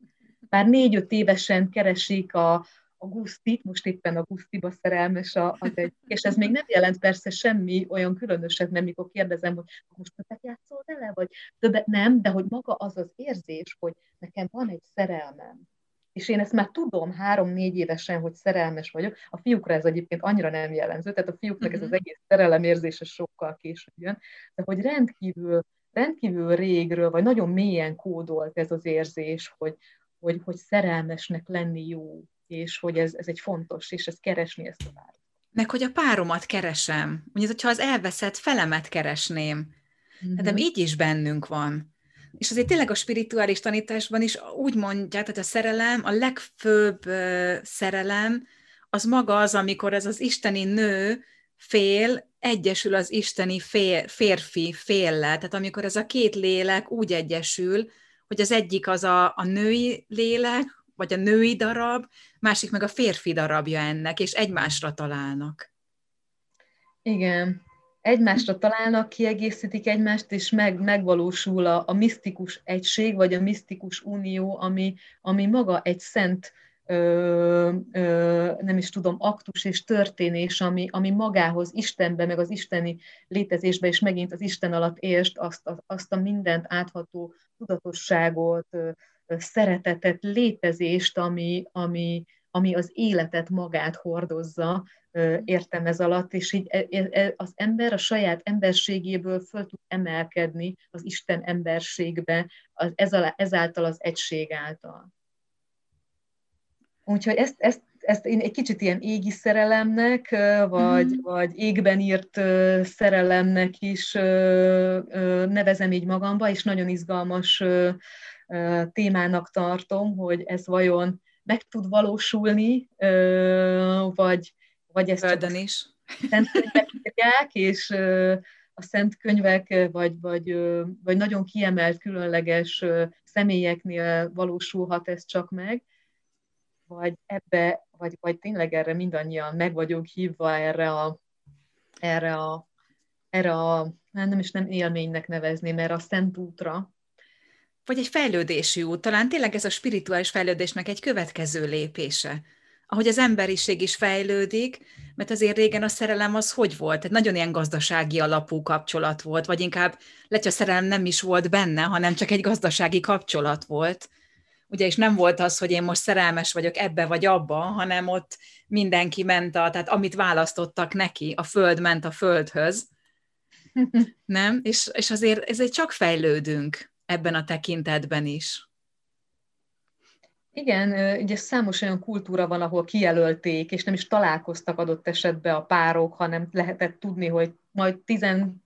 már négy-öt évesen keresik a, a Gusztit, most éppen a Gusztiba szerelmes az egy, és ez még nem jelent persze semmi olyan különöset, mert mikor kérdezem, hogy most többet játszol vele, vagy többet nem, de hogy maga az az érzés, hogy nekem van egy szerelmem, és én ezt már tudom három-négy évesen, hogy szerelmes vagyok. A fiúkra ez egyébként annyira nem jellemző, tehát a fiúknak ez az mhm. egész szerelemérzése sokkal később jön, de hogy rendkívül, rendkívül régről, vagy nagyon mélyen kódolt ez az érzés, hogy, hogy, hogy szerelmesnek lenni jó, és hogy ez, ez egy fontos, és ez keresni ezt a párt. Meg hogy a páromat keresem. Ugye, hogyha az elveszett felemet keresném. Mm-hmm. Hát így is bennünk van. És azért tényleg a spirituális tanításban is úgy mondják, hogy a szerelem, a legfőbb szerelem, az maga az, amikor ez az isteni nő fél egyesül az isteni fér, férfi féllel. Tehát amikor ez a két lélek úgy egyesül, hogy az egyik az a, a női lélek, vagy a női darab, másik meg a férfi darabja ennek, és egymásra találnak. Igen, egymásra találnak, kiegészítik egymást, és meg, megvalósul a, a misztikus egység, vagy a misztikus unió, ami, ami maga egy szent, ö, ö, nem is tudom, aktus és történés, ami, ami magához, Istenbe, meg az isteni létezésbe, és megint az Isten alatt érst azt, azt a mindent átható tudatosságot, szeretetet, létezést, ami, ami, ami az életet magát hordozza, értem ez alatt, és így e, e, e, az ember a saját emberségéből föl tud emelkedni az Isten emberségbe, ezáltal az egység által. Úgyhogy ezt, ezt, ezt én egy kicsit ilyen égi szerelemnek, vagy, mm. vagy égben írt szerelemnek is nevezem így magamba, és nagyon izgalmas témának tartom, hogy ez vajon meg tud valósulni, vagy, vagy ez Földön csak is. szent könyvek írják, és a szent könyvek, vagy, vagy, vagy nagyon kiemelt, különleges személyeknél valósulhat ez csak meg, vagy ebbe, vagy, vagy tényleg erre mindannyian meg vagyunk hívva erre a, erre a, erre a hát nem is nem élménynek nevezni, mert a szent útra, vagy egy fejlődési út, talán tényleg ez a spirituális fejlődésnek egy következő lépése. Ahogy az emberiség is fejlődik, mert azért régen a szerelem az hogy volt? Egy nagyon ilyen gazdasági alapú kapcsolat volt, vagy inkább lehet, a szerelem nem is volt benne, hanem csak egy gazdasági kapcsolat volt. Ugye, és nem volt az, hogy én most szerelmes vagyok ebbe vagy abba, hanem ott mindenki ment, a, tehát amit választottak neki, a föld ment a földhöz. Nem? És, és azért ezért csak fejlődünk ebben a tekintetben is. Igen, ugye számos olyan kultúra van, ahol kijelölték, és nem is találkoztak adott esetben a párok, hanem lehetett tudni, hogy majd 12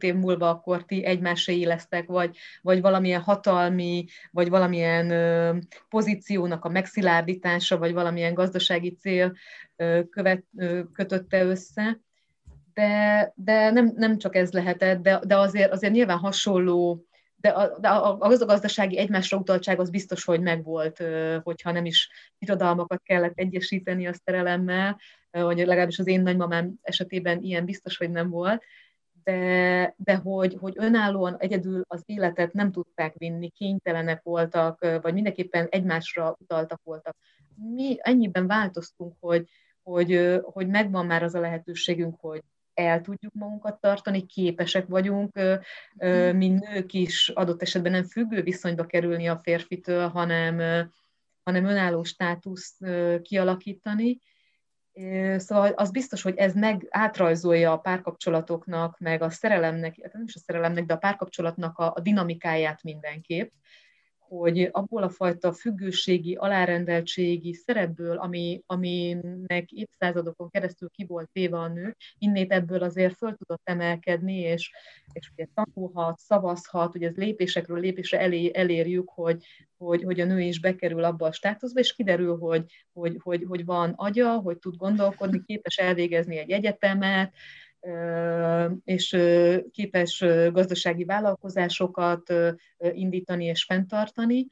év múlva akkor ti egymáséi lesztek, vagy, vagy valamilyen hatalmi, vagy valamilyen ö, pozíciónak a megszilárdítása, vagy valamilyen gazdasági cél ö, követ, ö, kötötte össze. De, de nem, nem csak ez lehetett, de, de azért, azért nyilván hasonló de a, de a, a gazdasági egymásra utaltság az biztos, hogy megvolt, hogyha nem is irodalmakat kellett egyesíteni a szerelemmel, vagy legalábbis az én nagymamám esetében ilyen biztos, hogy nem volt, de, de hogy, hogy önállóan egyedül az életet nem tudták vinni, kénytelenek voltak, vagy mindenképpen egymásra utaltak voltak. Mi ennyiben változtunk, hogy, hogy, hogy megvan már az a lehetőségünk, hogy el tudjuk magunkat tartani, képesek vagyunk, mhm. mi nők is adott esetben nem függő viszonyba kerülni a férfitől, hanem, hanem önálló státusz kialakítani. Szóval az biztos, hogy ez meg átrajzolja a párkapcsolatoknak, meg a szerelemnek, hát nem is a szerelemnek, de a párkapcsolatnak a, a dinamikáját mindenképp, hogy abból a fajta függőségi, alárendeltségi szerepből, ami, aminek évszázadokon keresztül ki volt téve a nő, innét ebből azért föl tudott emelkedni, és, és ugye tanulhat, szavazhat, ugye ez lépésekről lépésre elé, elérjük, hogy, hogy, hogy a nő is bekerül abba a státuszba, és kiderül, hogy, hogy, hogy, hogy van agya, hogy tud gondolkodni, képes elvégezni egy egyetemet, és képes gazdasági vállalkozásokat indítani és fenntartani.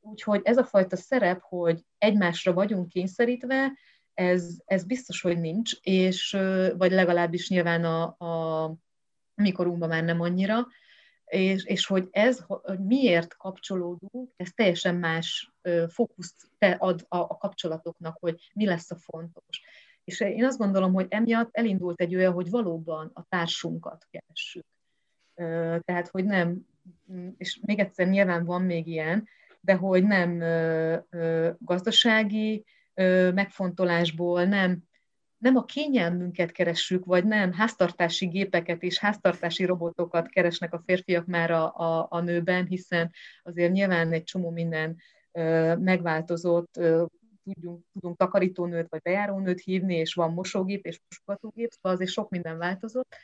Úgyhogy ez a fajta szerep, hogy egymásra vagyunk kényszerítve, ez, ez biztos, hogy nincs, és vagy legalábbis nyilván a, a mikorunkban már nem annyira, és, és hogy ez, hogy miért kapcsolódunk, ez teljesen más fókuszt ad a, a kapcsolatoknak, hogy mi lesz a fontos. És én azt gondolom, hogy emiatt elindult egy olyan, hogy valóban a társunkat keressük. Tehát, hogy nem, és még egyszer nyilván van még ilyen, de hogy nem gazdasági megfontolásból, nem, nem a kényelmünket keressük, vagy nem háztartási gépeket és háztartási robotokat keresnek a férfiak már a, a, a nőben, hiszen azért nyilván egy csomó minden megváltozott, tudjunk, tudunk takarítónőt vagy bejárónőt hívni, és van mosógép és mosogatógép, szóval azért sok minden változott,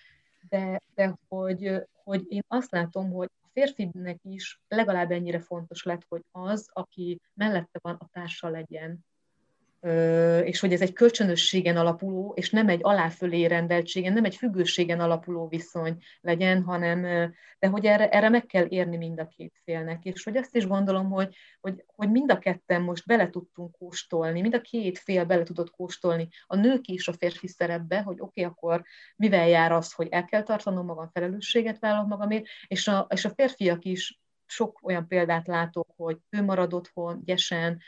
de, de hogy, hogy én azt látom, hogy a férfinek is legalább ennyire fontos lett, hogy az, aki mellette van, a társa legyen, és hogy ez egy kölcsönösségen alapuló, és nem egy aláfölé rendeltségen, nem egy függőségen alapuló viszony legyen, hanem, de hogy erre, erre meg kell érni mind a két félnek, és hogy azt is gondolom, hogy, hogy, hogy mind a ketten most bele tudtunk kóstolni, mind a két fél bele tudott kóstolni, a nők is a férfi szerepbe, hogy oké, okay, akkor mivel jár az, hogy el kell tartanom magam, felelősséget vállalok magamért, és a, és a férfiak is sok olyan példát látok, hogy ő marad otthon, gyesen,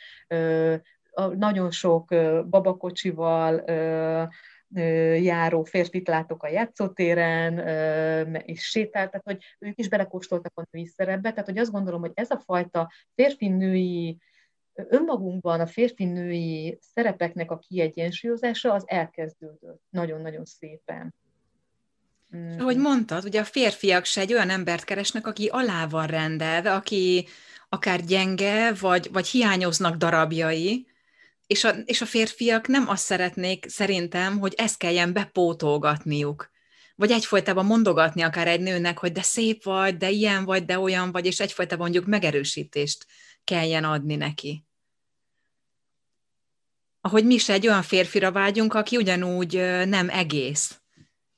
nagyon sok babakocsival járó férfit látok a játszótéren, és sétált, tehát hogy ők is belekóstoltak a női szerepbe, tehát hogy azt gondolom, hogy ez a fajta férfi-női önmagunkban a férfi-női szerepeknek a kiegyensúlyozása az elkezdődött nagyon-nagyon szépen. Mm. Ahogy mondtad, ugye a férfiak se egy olyan embert keresnek, aki alá van rendelve, aki akár gyenge, vagy, vagy hiányoznak darabjai, és a, és a férfiak nem azt szeretnék szerintem, hogy ezt kelljen bepótolgatniuk. Vagy egyfolytában mondogatni akár egy nőnek, hogy de szép vagy, de ilyen vagy, de olyan vagy, és egyfolytában mondjuk megerősítést kelljen adni neki. Ahogy mi is egy olyan férfira vágyunk, aki ugyanúgy nem egész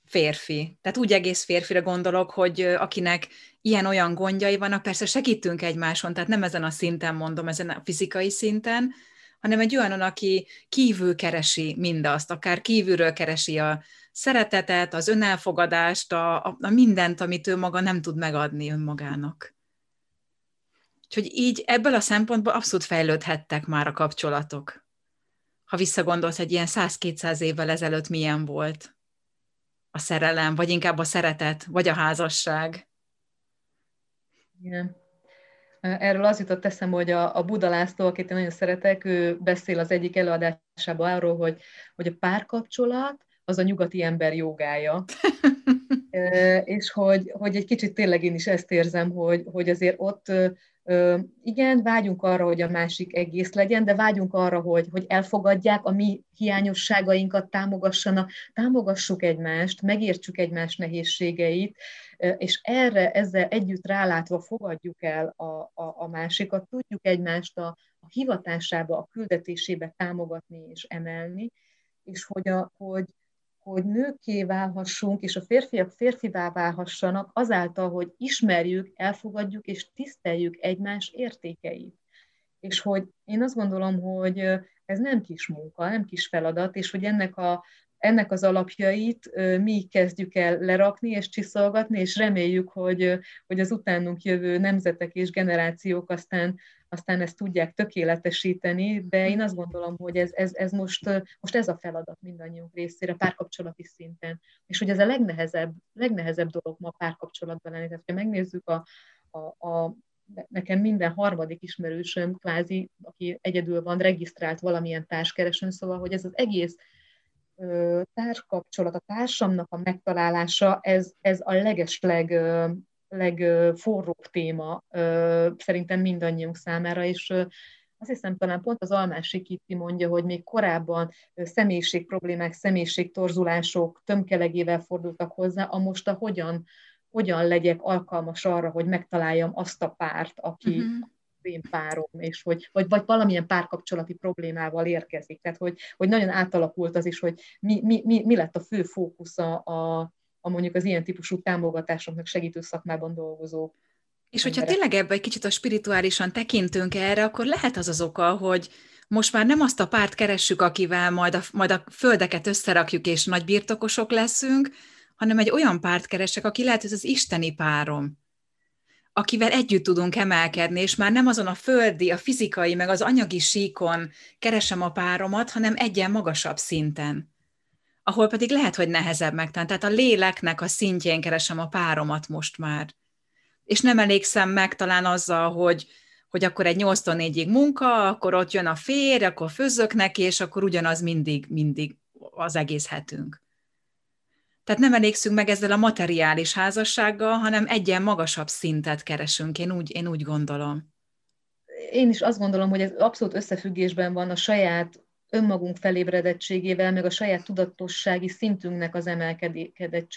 férfi. Tehát úgy egész férfira gondolok, hogy akinek ilyen-olyan gondjai vannak, persze segítünk egymáson, tehát nem ezen a szinten mondom, ezen a fizikai szinten, hanem egy olyan, aki kívül keresi mindazt, akár kívülről keresi a szeretetet, az önelfogadást, a, a mindent, amit ő maga nem tud megadni önmagának. Úgyhogy így ebből a szempontból abszolút fejlődhettek már a kapcsolatok. Ha visszagondolsz, egy ilyen 100-200 évvel ezelőtt milyen volt a szerelem, vagy inkább a szeretet, vagy a házasság. Igen. Erről az jutott eszembe, hogy a, a Buda László, akit én nagyon szeretek, ő beszél az egyik előadásában arról, hogy, hogy a párkapcsolat az a nyugati ember jogája. e, és hogy, hogy egy kicsit tényleg én is ezt érzem, hogy, hogy azért ott igen, vágyunk arra, hogy a másik egész legyen, de vágyunk arra, hogy, hogy elfogadják a mi hiányosságainkat, támogassanak, támogassuk egymást, megértsük egymás nehézségeit, és erre, ezzel együtt rálátva fogadjuk el a, a, a másikat, tudjuk egymást a, a hivatásába, a küldetésébe támogatni és emelni, és hogy, a, hogy, hogy nőké válhassunk, és a férfiak férfivá válhassanak azáltal, hogy ismerjük, elfogadjuk és tiszteljük egymás értékeit. És hogy én azt gondolom, hogy ez nem kis munka, nem kis feladat, és hogy ennek a ennek az alapjait mi kezdjük el lerakni és csiszolgatni, és reméljük, hogy, hogy az utánunk jövő nemzetek és generációk aztán, aztán ezt tudják tökéletesíteni, de én azt gondolom, hogy ez, ez, ez most, most ez a feladat mindannyiunk részére, párkapcsolati szinten. És hogy ez a legnehezebb, legnehezebb dolog ma párkapcsolatban lenni. Tehát, ha megnézzük a, a, a nekem minden harmadik ismerősöm, kvázi, aki egyedül van, regisztrált valamilyen társkeresőn, szóval, hogy ez az egész társkapcsolat, a társamnak a megtalálása, ez, ez a legesleg legforróbb téma szerintem mindannyiunk számára, és azt hiszem talán pont az Almási Kitti mondja, hogy még korábban személyiség problémák, személyiségtorzulások tömkelegével fordultak hozzá, a most a hogyan, hogyan legyek alkalmas arra, hogy megtaláljam azt a párt, aki uh-huh. Én párom, és hogy, vagy, vagy valamilyen párkapcsolati problémával érkezik. Tehát, hogy, hogy nagyon átalakult az is, hogy mi, mi, mi, mi lett a fő fókusza a, a mondjuk az ilyen típusú támogatásoknak segítő szakmában dolgozó és hogyha tényleg ebbe egy kicsit a spirituálisan tekintünk erre, akkor lehet az az oka, hogy most már nem azt a párt keressük, akivel majd a, majd a földeket összerakjuk, és nagy birtokosok leszünk, hanem egy olyan párt keresek, aki lehet, hogy az isteni párom, akivel együtt tudunk emelkedni, és már nem azon a földi, a fizikai, meg az anyagi síkon keresem a páromat, hanem egyen magasabb szinten ahol pedig lehet, hogy nehezebb megtalálni. Tehát a léleknek a szintjén keresem a páromat most már és nem elégszem meg talán azzal, hogy, hogy akkor egy 8 4 munka, akkor ott jön a férj, akkor főzök neki, és akkor ugyanaz mindig, mindig az egész hetünk. Tehát nem elégszünk meg ezzel a materiális házassággal, hanem egyen magasabb szintet keresünk, én úgy, én úgy gondolom. Én is azt gondolom, hogy ez abszolút összefüggésben van a saját önmagunk felébredettségével, meg a saját tudatossági szintünknek az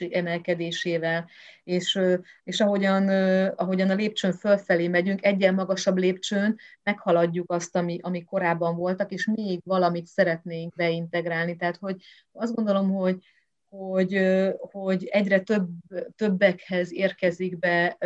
emelkedésével, és, és ahogyan, ahogyan a lépcsőn fölfelé megyünk, egyen magasabb lépcsőn meghaladjuk azt, ami, ami korábban voltak, és még valamit szeretnénk beintegrálni. Tehát, hogy azt gondolom, hogy, hogy, hogy egyre több, többekhez érkezik be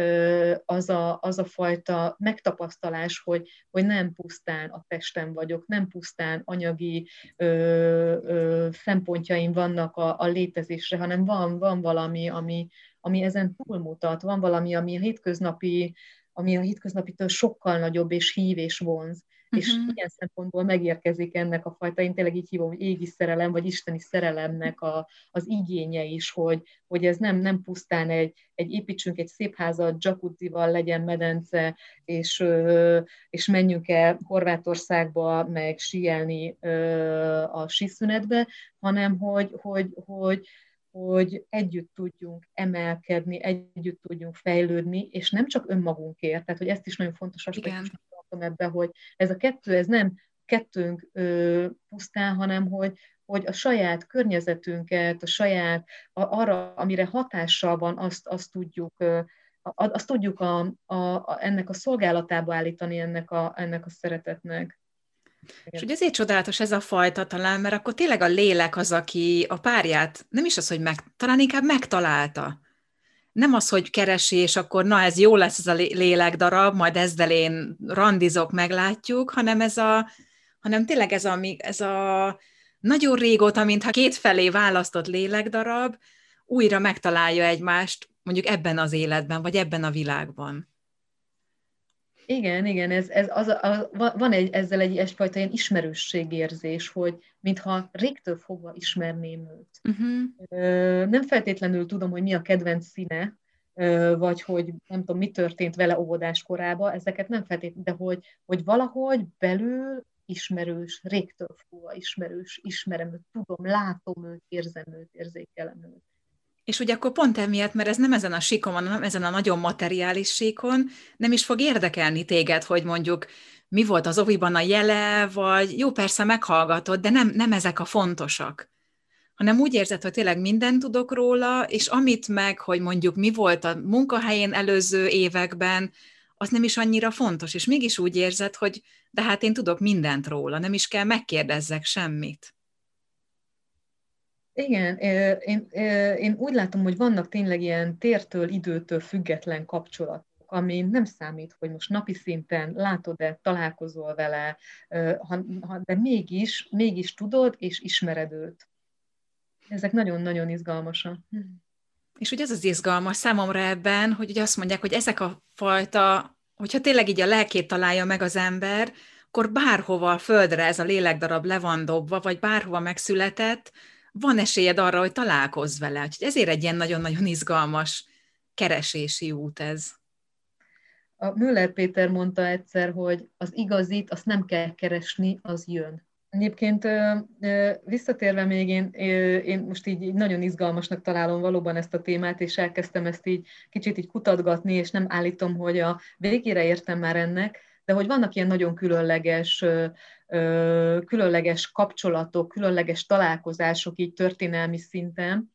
az a, az a fajta megtapasztalás, hogy, hogy nem pusztán a testem vagyok, nem pusztán anyagi ö, ö, szempontjaim vannak a, a létezésre, hanem van, van valami, ami, ami ezen túlmutat, van valami, ami a hétköznapi, ami a hétköznapitől sokkal nagyobb és hív és vonz és uh-huh. ilyen szempontból megérkezik ennek a fajta, én tényleg így hívom, hogy égi szerelem, vagy isteni szerelemnek a, az igénye is, hogy, hogy ez nem, nem pusztán egy, egy építsünk egy szép házat, jacuzzival legyen medence, és, és menjünk el Horvátországba, meg síelni a síszünetbe, hanem hogy, hogy, hogy, hogy együtt tudjunk emelkedni, együtt tudjunk fejlődni, és nem csak önmagunkért, tehát hogy ezt is nagyon fontos aspektus tartom ebbe, hogy ez a kettő, ez nem kettőnk ö, pusztán, hanem hogy, hogy a saját környezetünket, a saját, a, arra, amire hatással van, azt, azt tudjuk, ö, azt tudjuk a, a, a, ennek a szolgálatába állítani, ennek a, ennek a szeretetnek. És ugye ezért csodálatos ez a fajta talán, mert akkor tényleg a lélek az, aki a párját, nem is az, hogy meg, talán inkább megtalálta nem az, hogy keresi, és akkor na, ez jó lesz ez a lélek darab, majd ezzel én randizok, meglátjuk, hanem ez a, hanem tényleg ez a, ez a nagyon régóta, mintha kétfelé választott lélekdarab, újra megtalálja egymást mondjuk ebben az életben, vagy ebben a világban. Igen, igen, ez, ez az, a, van egy, ezzel egy egyfajta ilyen ismerősségérzés, hogy mintha régtől fogva ismerném őt. Uh-huh. Nem feltétlenül tudom, hogy mi a kedvenc színe, vagy hogy nem tudom, mi történt vele óvodás korában, ezeket nem feltétlenül, de hogy, hogy valahogy belül ismerős, régtől fogva ismerős, ismerem őt, tudom, látom őt, érzem őt, érzékelem őt. És ugye akkor pont emiatt, mert ez nem ezen a síkon van, hanem ezen a nagyon materiális síkon, nem is fog érdekelni téged, hogy mondjuk mi volt az oviban a jele, vagy jó, persze meghallgatod, de nem, nem ezek a fontosak hanem úgy érzed, hogy tényleg mindent tudok róla, és amit meg, hogy mondjuk mi volt a munkahelyén előző években, az nem is annyira fontos, és mégis úgy érzed, hogy de hát én tudok mindent róla, nem is kell megkérdezzek semmit. Igen, én, én úgy látom, hogy vannak tényleg ilyen tértől, időtől független kapcsolatok, ami nem számít, hogy most napi szinten látod-e, találkozol vele, de mégis, mégis tudod és ismered őt. Ezek nagyon-nagyon izgalmasak. És ugye ez az izgalmas számomra ebben, hogy ugye azt mondják, hogy ezek a fajta, hogyha tényleg így a lelkét találja meg az ember, akkor bárhova a földre ez a lélekdarab le van dobva, vagy bárhova megszületett, van esélyed arra, hogy találkozz vele. Úgyhogy ezért egy ilyen nagyon-nagyon izgalmas keresési út ez. A Müller Péter mondta egyszer, hogy az igazit azt nem kell keresni, az jön. Egyébként visszatérve még én, én most így nagyon izgalmasnak találom valóban ezt a témát, és elkezdtem ezt így kicsit így kutatgatni, és nem állítom, hogy a végére értem már ennek, de hogy vannak ilyen nagyon különleges, különleges kapcsolatok, különleges találkozások így történelmi szinten,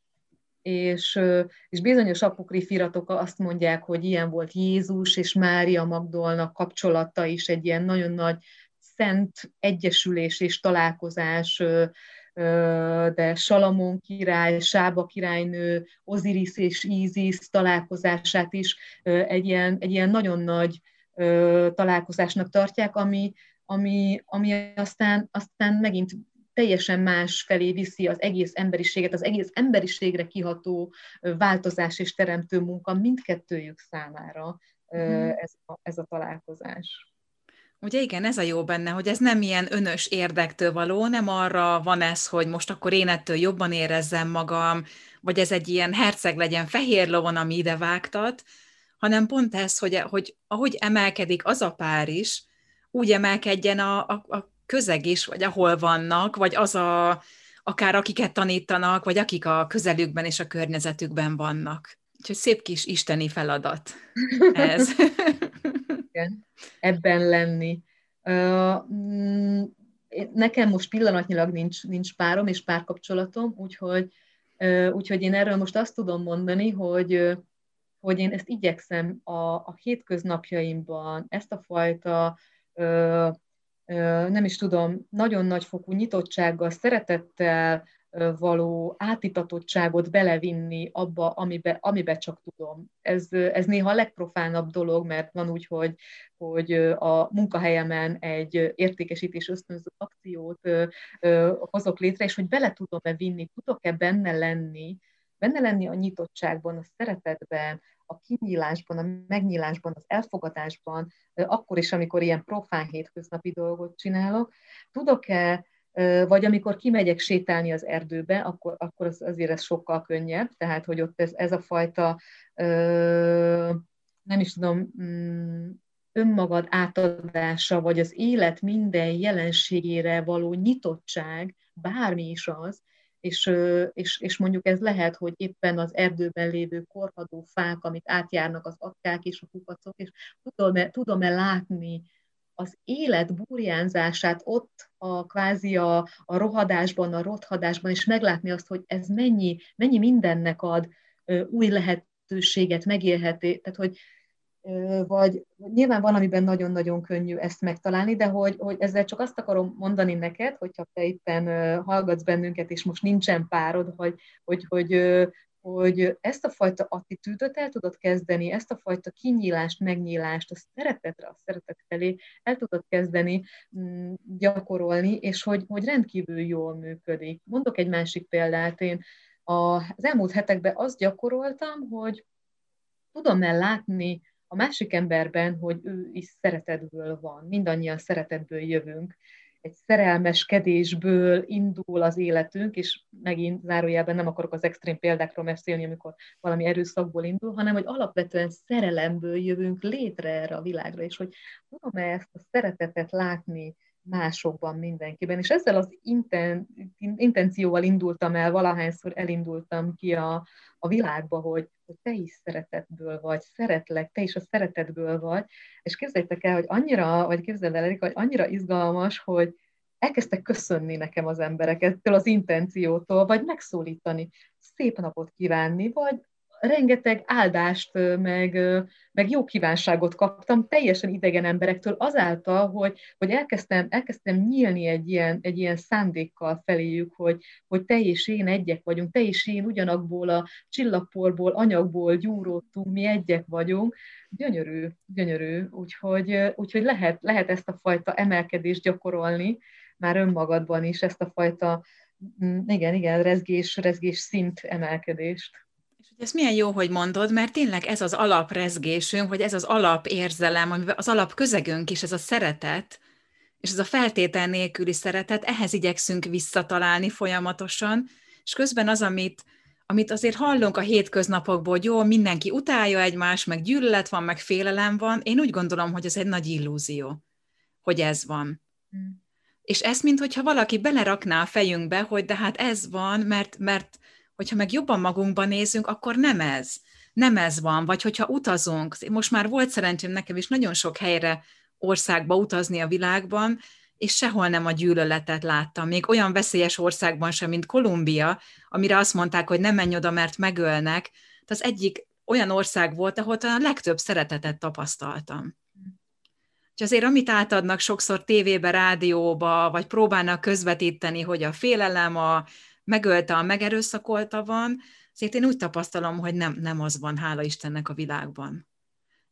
és, és bizonyos apokrif iratok azt mondják, hogy ilyen volt Jézus és Mária Magdolna kapcsolata is egy ilyen nagyon nagy szent egyesülés és találkozás, de Salamon király, Sába királynő, Oziris és Ízis találkozását is egy ilyen, egy ilyen nagyon nagy találkozásnak tartják, ami, ami, ami aztán, aztán megint teljesen más felé viszi az egész emberiséget, az egész emberiségre kiható változás és teremtő munka mindkettőjük számára mhm. ez a, ez a találkozás. Ugye igen, ez a jó benne, hogy ez nem ilyen önös érdektől való, nem arra van ez, hogy most akkor én ettől jobban érezzem magam, vagy ez egy ilyen herceg legyen fehér lovon, ami ide vágtat, hanem pont ez, hogy, hogy ahogy emelkedik az a pár is, úgy emelkedjen a, a, a közeg is, vagy ahol vannak, vagy az a, akár akiket tanítanak, vagy akik a közelükben és a környezetükben vannak. Úgyhogy szép kis isteni feladat ez. Igen, ebben lenni. Mm, nekem most pillanatnyilag nincs, nincs párom és párkapcsolatom, úgyhogy, úgyhogy én erről most azt tudom mondani, hogy, hogy én ezt igyekszem a, a hétköznapjaimban, ezt a fajta nem is tudom, nagyon nagyfokú nyitottsággal, szeretettel való átitatottságot belevinni abba, amibe, amibe csak tudom. Ez, ez néha a legprofánabb dolog, mert van úgy, hogy, hogy a munkahelyemen egy értékesítés ösztönző akciót hozok létre, és hogy bele tudom-e vinni, tudok-e benne lenni, benne lenni a nyitottságban, a szeretetben, a kinyílásban, a megnyílásban, az elfogadásban, akkor is, amikor ilyen profán hétköznapi dolgot csinálok, tudok-e vagy amikor kimegyek sétálni az erdőbe, akkor, akkor az, azért ez sokkal könnyebb, tehát hogy ott ez, ez a fajta, nem is tudom, mm, önmagad átadása, vagy az élet minden jelenségére való nyitottság, bármi is az, és, és, és mondjuk ez lehet, hogy éppen az erdőben lévő korhadó fák, amit átjárnak az atkák és a kukacok, és tudom-e, tudom-e látni az élet burjánzását ott a kvázi a, a rohadásban, a rothadásban, és meglátni azt, hogy ez mennyi, mennyi mindennek ad új lehetőséget, megélheti, tehát hogy vagy nyilván van, amiben nagyon-nagyon könnyű ezt megtalálni, de hogy, hogy ezzel csak azt akarom mondani neked, hogyha te éppen hallgatsz bennünket, és most nincsen párod, hogy, hogy, hogy, hogy ezt a fajta attitűdöt el tudod kezdeni, ezt a fajta kinyílást, megnyílást, a szeretetre, a szeretet felé el tudod kezdeni mm, gyakorolni, és hogy, hogy rendkívül jól működik. Mondok egy másik példát, én az elmúlt hetekben azt gyakoroltam, hogy tudom-e látni a másik emberben, hogy ő is szeretetből van, mindannyian szeretetből jövünk, egy szerelmeskedésből indul az életünk, és megint zárójelben nem akarok az extrém példákról beszélni, amikor valami erőszakból indul, hanem hogy alapvetően szerelemből jövünk létre erre a világra, és hogy tudom-e ezt a szeretetet látni másokban, mindenkiben. És ezzel az inten, intencióval indultam el, valahányszor elindultam ki a, a világba, hogy, hogy te is szeretetből vagy, szeretlek, te is a szeretetből vagy, és képzeljétek el, hogy annyira, vagy képzeld el, hogy annyira izgalmas, hogy elkezdtek köszönni nekem az emberek ettől az intenciótól, vagy megszólítani, szép napot kívánni, vagy rengeteg áldást, meg, meg jó kívánságot kaptam teljesen idegen emberektől azáltal, hogy, hogy elkezdtem, elkezdtem nyílni egy ilyen, egy ilyen szándékkal feléjük, hogy, hogy te és én egyek vagyunk, te és én ugyanakból a csillagporból, anyagból gyúródtunk, mi egyek vagyunk. Gyönyörű, gyönyörű, úgyhogy, úgyhogy lehet, lehet ezt a fajta emelkedést gyakorolni már önmagadban is, ezt a fajta mm, igen, igen, rezgés, rezgés szint emelkedést. Ez milyen jó, hogy mondod, mert tényleg ez az alaprezgésünk, hogy ez az alapérzelem, az alapközegünk is, ez a szeretet, és ez a feltétel nélküli szeretet, ehhez igyekszünk visszatalálni folyamatosan, és közben az, amit, amit azért hallunk a hétköznapokból, hogy jó, mindenki utálja egymást, meg gyűlölet van, meg félelem van, én úgy gondolom, hogy ez egy nagy illúzió, hogy ez van. Hmm. És ezt, mintha valaki belerakná a fejünkbe, hogy de hát ez van, mert, mert hogyha meg jobban magunkban nézünk, akkor nem ez. Nem ez van. Vagy hogyha utazunk, most már volt szerencsém nekem is nagyon sok helyre országba utazni a világban, és sehol nem a gyűlöletet láttam. Még olyan veszélyes országban sem, mint Kolumbia, amire azt mondták, hogy nem menj oda, mert megölnek. Tehát az egyik olyan ország volt, ahol a legtöbb szeretetet tapasztaltam. És azért, amit átadnak sokszor tévébe, rádióba, vagy próbálnak közvetíteni, hogy a félelem, a megölte, a megerőszakolta van, azért én úgy tapasztalom, hogy nem, nem az van, hála Istennek a világban.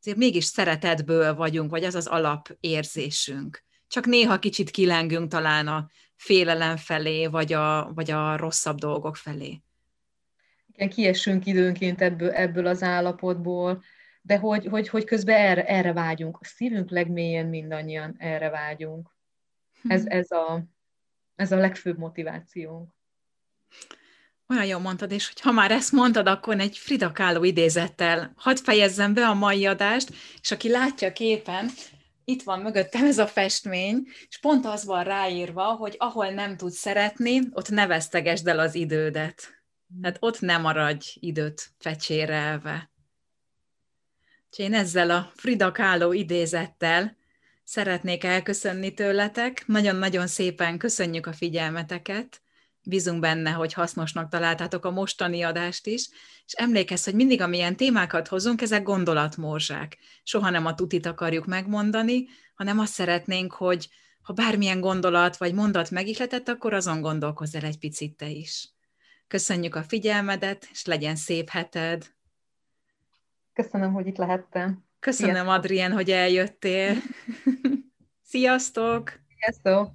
Azért mégis szeretetből vagyunk, vagy az az alapérzésünk. Csak néha kicsit kilengünk talán a félelem felé, vagy a, vagy a rosszabb dolgok felé. Igen, kiesünk időnként ebből, ebből az állapotból, de hogy, hogy, hogy közben erre, erre vágyunk. A szívünk legmélyen mindannyian erre vágyunk. Ez, hm. ez, a, ez a legfőbb motivációnk. Olyan jól mondtad, és hogy ha már ezt mondtad, akkor egy Frida Kahlo idézettel hadd fejezzem be a mai adást, és aki látja képen, itt van mögöttem ez a festmény, és pont az van ráírva, hogy ahol nem tudsz szeretni, ott ne vesztegesd el az idődet. Tehát ott nem maradj időt fecsérelve. És én ezzel a Frida Kahlo idézettel szeretnék elköszönni tőletek. Nagyon-nagyon szépen köszönjük a figyelmeteket. Bízunk benne, hogy hasznosnak találtátok a mostani adást is, és emlékezz, hogy mindig, amilyen témákat hozunk, ezek gondolatmorzsák. Soha nem a tutit akarjuk megmondani, hanem azt szeretnénk, hogy ha bármilyen gondolat vagy mondat megihletett, akkor azon gondolkozz el egy picit te is. Köszönjük a figyelmedet, és legyen szép heted! Köszönöm, hogy itt lehettem. Köszönöm, Sziasztok. Adrien, hogy eljöttél. Sziasztok! Sziasztok!